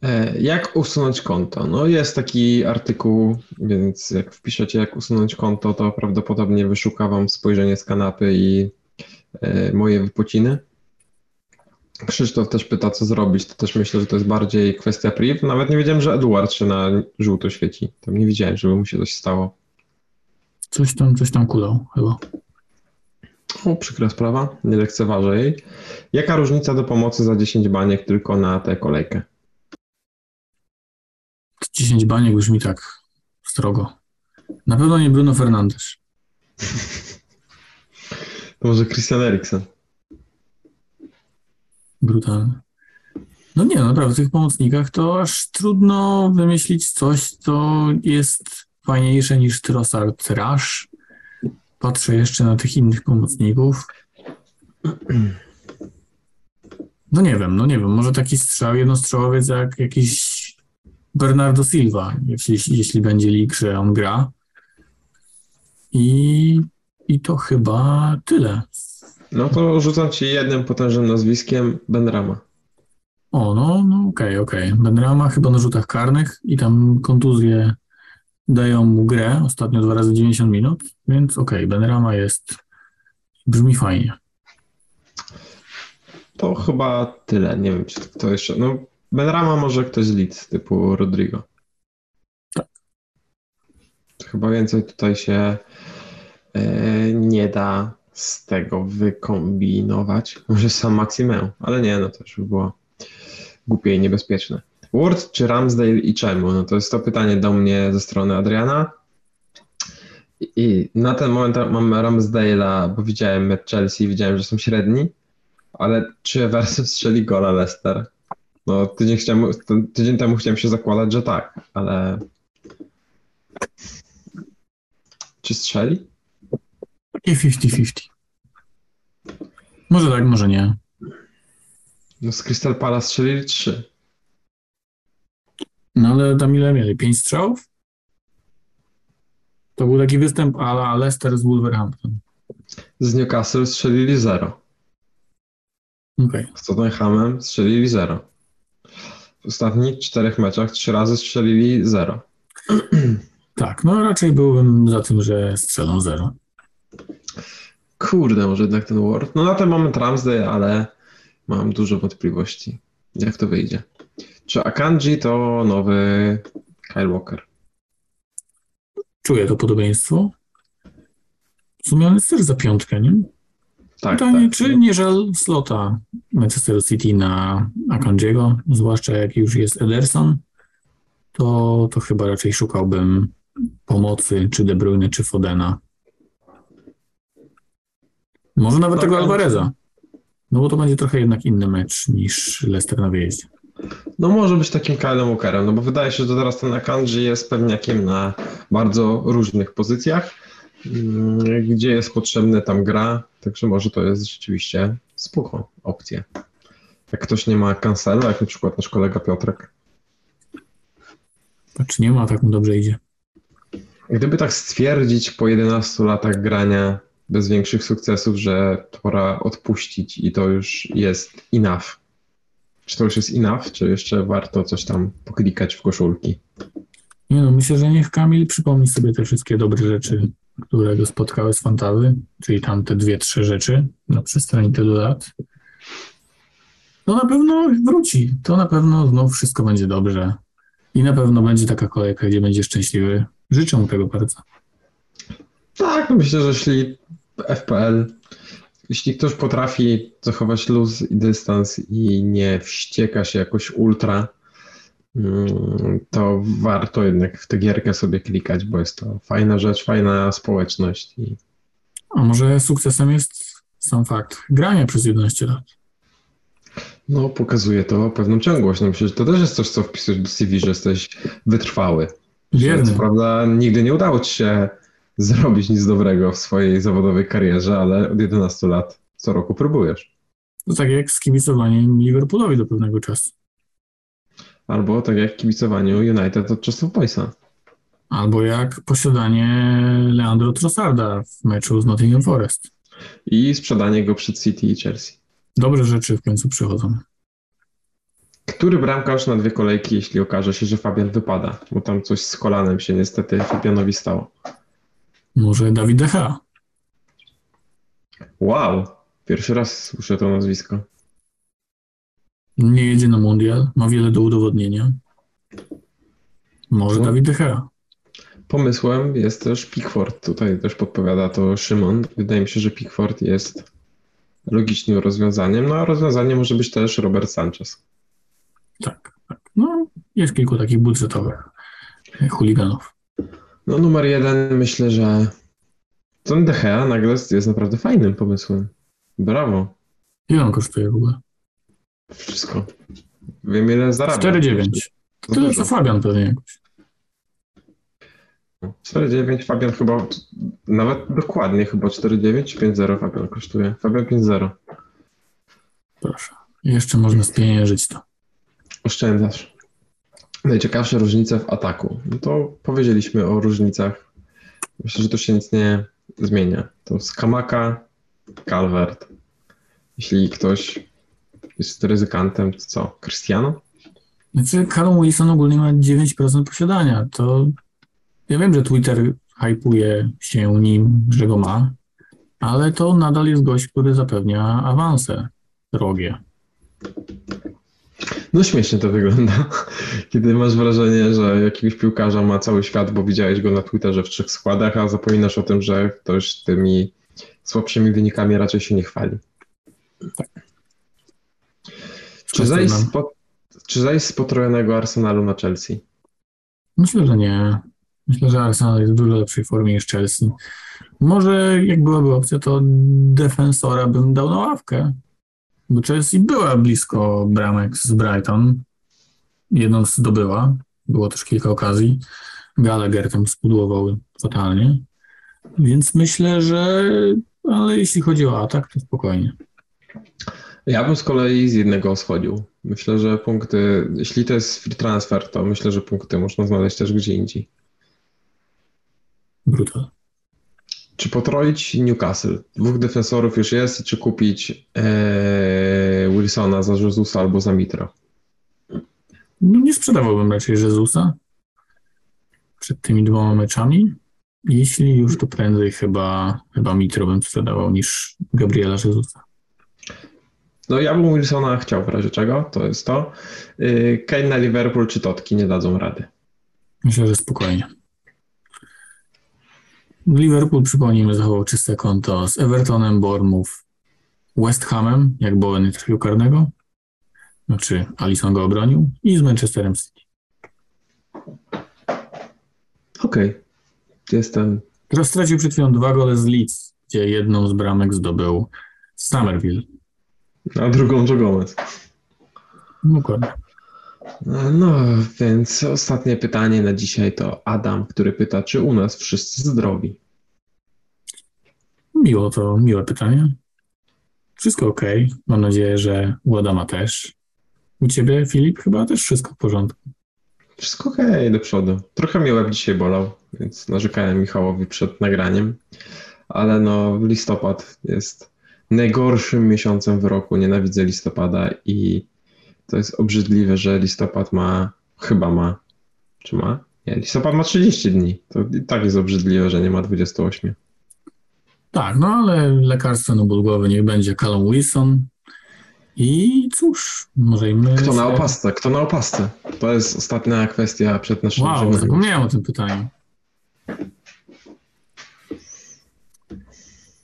E, Jak usunąć konto? No jest taki artykuł, więc jak wpiszecie jak usunąć konto, to prawdopodobnie wyszuka wam spojrzenie z kanapy i moje wypociny. Krzysztof też pyta, co zrobić. To też myślę, że to jest bardziej kwestia priv. Nawet nie wiedziałem, że Eduard się na żółto świeci. Tam nie widziałem, żeby mu się coś stało. Coś tam, coś tam kulał chyba. O, przykra sprawa, nie lekceważę jej. Jaka różnica do pomocy za 10 baniek tylko na tę kolejkę? 10 baniek brzmi tak strogo. Na pewno nie Bruno Fernandes. To może Christian Eriksen. Brutalne. No nie, naprawdę w tych pomocnikach to aż trudno wymyślić coś, co jest fajniejsze niż Trossard Rush. Patrzę jeszcze na tych innych pomocników. No nie wiem, no nie wiem, może taki strzał jednostrzałowiec jak jakiś Bernardo Silva, jeśli, jeśli będzie lig, że on gra. I, I to chyba tyle. No to rzucam ci jednym potężnym nazwiskiem Benrama. O, no, no okej, okej. Benrama chyba na rzutach karnych i tam kontuzje dają mu grę, ostatnio dwa razy 90 minut, więc okej, Benrama jest, brzmi fajnie. To chyba tyle. Nie wiem, czy to jeszcze. No, Benrama może ktoś z Leeds, typu Rodrigo. Tak. Chyba więcej tutaj się nie da z tego wykombinować. Może sam Maximę, ale nie, no to już by było głupie i niebezpieczne. Ward czy Ramsdale i czemu? No to jest to pytanie do mnie ze strony Adriana. I- I na ten moment mam Ramsdale'a, bo widziałem mecz Chelsea, widziałem, że są średni, ale czy Everson strzeli gola Leicester? No tydzień, chciałem, tydzień temu chciałem się zakładać, że tak, ale czy strzeli? Takie 50-50. Może tak, może nie. No z Crystal Palace strzelili trzy. No ale tam ile mieli? Pięć strzałów? To był taki występ ala Leicester z Wolverhampton. Z Newcastle strzelili zero. Okej. Z Tottenhamem strzelili zero. W ostatnich czterech meczach trzy razy strzelili zero. Tak, no raczej byłbym za tym, że strzelą zero. Kurde, może jednak ten Ward. No na ten moment Ramsdale, ale mam dużo wątpliwości. Jak to wyjdzie? Czy Akanji to nowy Kyle Walker? Czuję to podobieństwo. W sumie on jest też za piątkę, nie? Tak, Pytanie, tak. czy nie żal slota Manchester City na Akanjiego, zwłaszcza jak już jest Ederson, to, to chyba raczej szukałbym pomocy, czy De Bruyne, czy Fodena. Może nawet tego Akanji. Alvareza. No bo to będzie trochę jednak inny mecz niż Leicester na wyjeździe. No może być takim Kylem Walkerem, no bo wydaje się, że teraz ten Akanji jest pewniakiem na bardzo różnych pozycjach. Mm, Gdzie jest potrzebny, tam gra, także może to jest rzeczywiście spoko opcja. Jak ktoś nie ma kancela, jak na przykład nasz kolega Piotrek. Patrz, nie ma, tak mu dobrze idzie. Gdyby tak stwierdzić po 11 latach grania bez większych sukcesów, że pora odpuścić i to już jest enough, Czy to już jest enough, czy jeszcze warto coś tam poklikać w koszulki? Nie no, myślę, że niech Kamil przypomni sobie te wszystkie dobre rzeczy, które go spotkały z fantazy, czyli tam te dwie, trzy rzeczy na przestrzeni tylu lat. To na pewno wróci. To na pewno znów wszystko będzie dobrze. I na pewno będzie taka kolejka, gdzie będzie szczęśliwy. Życzę mu tego bardzo. Tak, myślę, że jeśli FPL, jeśli ktoś potrafi zachować luz i dystans i nie wścieka się jakoś ultra, mm, to warto jednak w tę gierkę sobie klikać, bo jest to fajna rzecz, fajna społeczność. A może sukcesem jest sam fakt grania przez 11 lat. No, pokazuje to pewną ciągłość. No myślę, że to też jest coś, co wpisujesz do CV, że jesteś wytrwały. Wierny. Że, prawda nigdy nie udało ci się zrobić nic dobrego w swojej zawodowej karierze, ale od 11 lat co roku próbujesz. To tak jak z kibicowaniem Liverpoolowi do pewnego czasu. Albo tak jak kibicowanie United od czasów Boysa. Albo jak posiadanie Leandro Trossarda w meczu z Nottingham Forest. I sprzedanie go przed City i Chelsea. Dobre rzeczy w końcu przychodzą. Który bramkarz na dwie kolejki, jeśli okaże się, że Fabian wypada? Bo tam coś z kolanem się niestety Fabianowi stało. Może Dawid Decha. Wow, pierwszy raz słyszę to nazwisko. Nie jedzie na mundial, ma wiele do udowodnienia. Może No. Dawid Decha. Pomysłem jest też Pickford. Tutaj też podpowiada to Szymon. Wydaje mi się, że Pickford jest logicznym rozwiązaniem. No a rozwiązaniem może być też Robert Sanchez. Tak, tak. No, jest kilku takich budżetowych chuliganów. No numer jeden myślę, że ten De Gea nagle jest, naprawdę fajnym pomysłem. Brawo. Ile on kosztuje w ogóle? Wszystko. Wiem ile zarabia. 4,9. To Tyle co Fabian pewnie jakoś. 4,9 Fabian chyba, nawet dokładnie chyba 4,9 czy 5,0 Fabian kosztuje. Fabian 5,0. Proszę. Jeszcze można spieniężyć to. Oszczędzasz. Najciekawsze różnice w ataku. No to powiedzieliśmy o różnicach. Myślę, że to się nic nie zmienia. To Skamaka, Calvert. Jeśli ktoś jest ryzykantem, to co? Cristiano? Znaczy, Wilson ogólnie ma 9% posiadania. To ja wiem, że Twitter hypuje się nim, że go ma, ale to nadal jest gość, który zapewnia awanse drogie. No śmiesznie to wygląda, kiedy masz wrażenie, że jakiegoś piłkarza ma cały świat, bo widziałeś go na Twitterze w trzech składach, a zapominasz o tym, że ktoś tymi słabszymi wynikami raczej się nie chwali. Czy zajść, z po, czy zajść z potrojonego Arsenalu na Chelsea? Myślę, że nie. Myślę, że Arsenal jest w dużo lepszej formie niż Chelsea. Może jak byłaby opcja, to defensora bym dał na ławkę. Bo Chelsea była blisko bramek z Brighton. Jedną zdobyła. Było też kilka okazji. Gallagher tam spudłował fatalnie. Więc myślę, że ale jeśli chodzi o atak, to spokojnie. Ja bym z kolei z jednego schodził. Myślę, że punkty, jeśli to jest free transfer, to myślę, że punkty można znaleźć też gdzie indziej. Brutal. Czy potroić Newcastle? Dwóch defensorów już jest, czy kupić ee, Wilsona za Jezusa albo za Mitro? No, nie sprzedawałbym raczej Jezusa przed tymi dwoma meczami. Jeśli już, to prędzej chyba, chyba Mitro bym sprzedawał niż Gabriela Jezusa. No ja bym Wilsona chciał w razie czego, to jest to. Yy, Kane na Liverpool czy Totki nie dadzą rady. Myślę, że spokojnie. Liverpool, przypomnijmy, zachował czyste konto z Evertonem, Bournemouth, West Hamem, jak Bowen nie trafił karnego. Znaczy, Alisson go obronił i z Manchesterem City. Okej, jestem. Teraz stracił przed chwilą dwa gole z Leeds, gdzie jedną z bramek zdobył Summerville. A drugą Joe Gomez. Dokładnie. No, więc ostatnie pytanie na dzisiaj to Adam, który pyta, czy u nas wszyscy zdrowi? Miło to, miłe pytanie. Wszystko ok. Mam nadzieję, że u Adama też. U ciebie, Filip, chyba też wszystko w porządku. Wszystko okej, do przodu. Trochę mnie łeb dzisiaj bolał, więc narzekałem Michałowi przed nagraniem, ale no listopad jest najgorszym miesiącem w roku. Nienawidzę listopada i To jest obrzydliwe, że listopad ma, chyba ma, czy ma? Nie, listopad ma 30 dni. To i tak jest obrzydliwe, że nie ma 28. Tak, no ale lekarstwo na ból głowy niech będzie Callum Wilson. I cóż, może i my... Kto na opasce? Kto na opasce? To jest ostatnia kwestia przed naszym Wow, zapomniałem o tym pytaniu.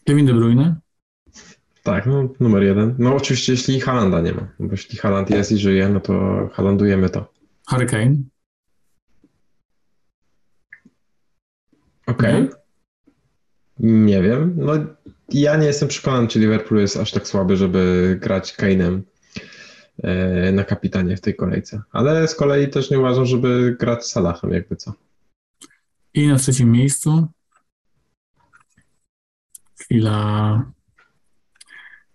Kevin De Bruyne? Tak, no numer jeden. No oczywiście jeśli Halanda nie ma, bo jeśli Haland jest i żyje, no to Halandujemy to. Harry Kane? Okej. Nie? Nie wiem. No ja nie jestem przekonany, czy Liverpool jest aż tak słaby, żeby grać Kane'em e, na kapitanie w tej kolejce. Ale z kolei też nie uważam, żeby grać Salahem, jakby co. I na trzecim miejscu chwila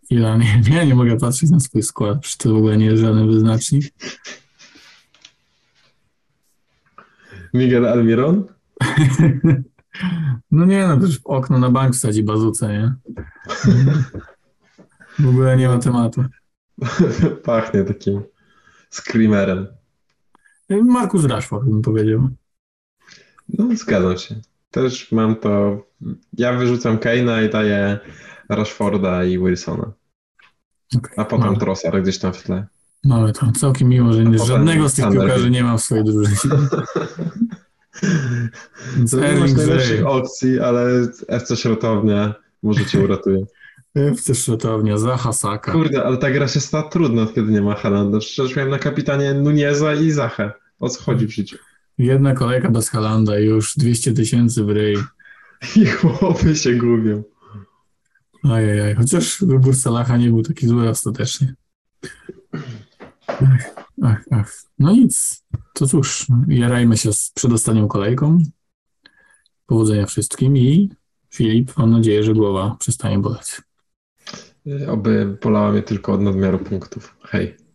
chwila, nie, nie, nie mogę patrzeć na swój skład, przecież to w ogóle nie jest żaden wyznacznik. Miguel Almiron? No nie, no też w okno na bank wsadzi bazuce, nie? W ogóle nie ma tematu. Pachnie takim screamerem. Markus Rashford bym powiedział. No zgadzam się. Też mam to... Ja wyrzucam Kane'a i daję Rashforda i Wilsona. Okej, A potem mamy, Trossard gdzieś tam w tle. mamy to. Całkiem miło, że nie, żadnego z tych Sander. piłkarzy nie ma w swojej drużynie. Erling najlepszych opcji, ale FC Środownia może cię uratuje. FC Szrotownia, Zaha Saka. Kurde, ale ta gra się stała trudna, kiedy nie ma Halanda. Przecież miałem na kapitanie Nuneza i Zachę. O co chodzi w życiu? Jedna kolejka bez Halanda już 200 tysięcy w ryj. I chłopy się gubią. Ajajaj, chociaż wybór Salaha nie był taki zły ostatecznie. Ach, ach, ach. No nic, to cóż, jarajmy się z przedostatnią kolejką. Powodzenia wszystkim i Filip, mam nadzieję, że głowa przestanie boleć. Oby bolała mnie tylko od nadmiaru punktów. Hej.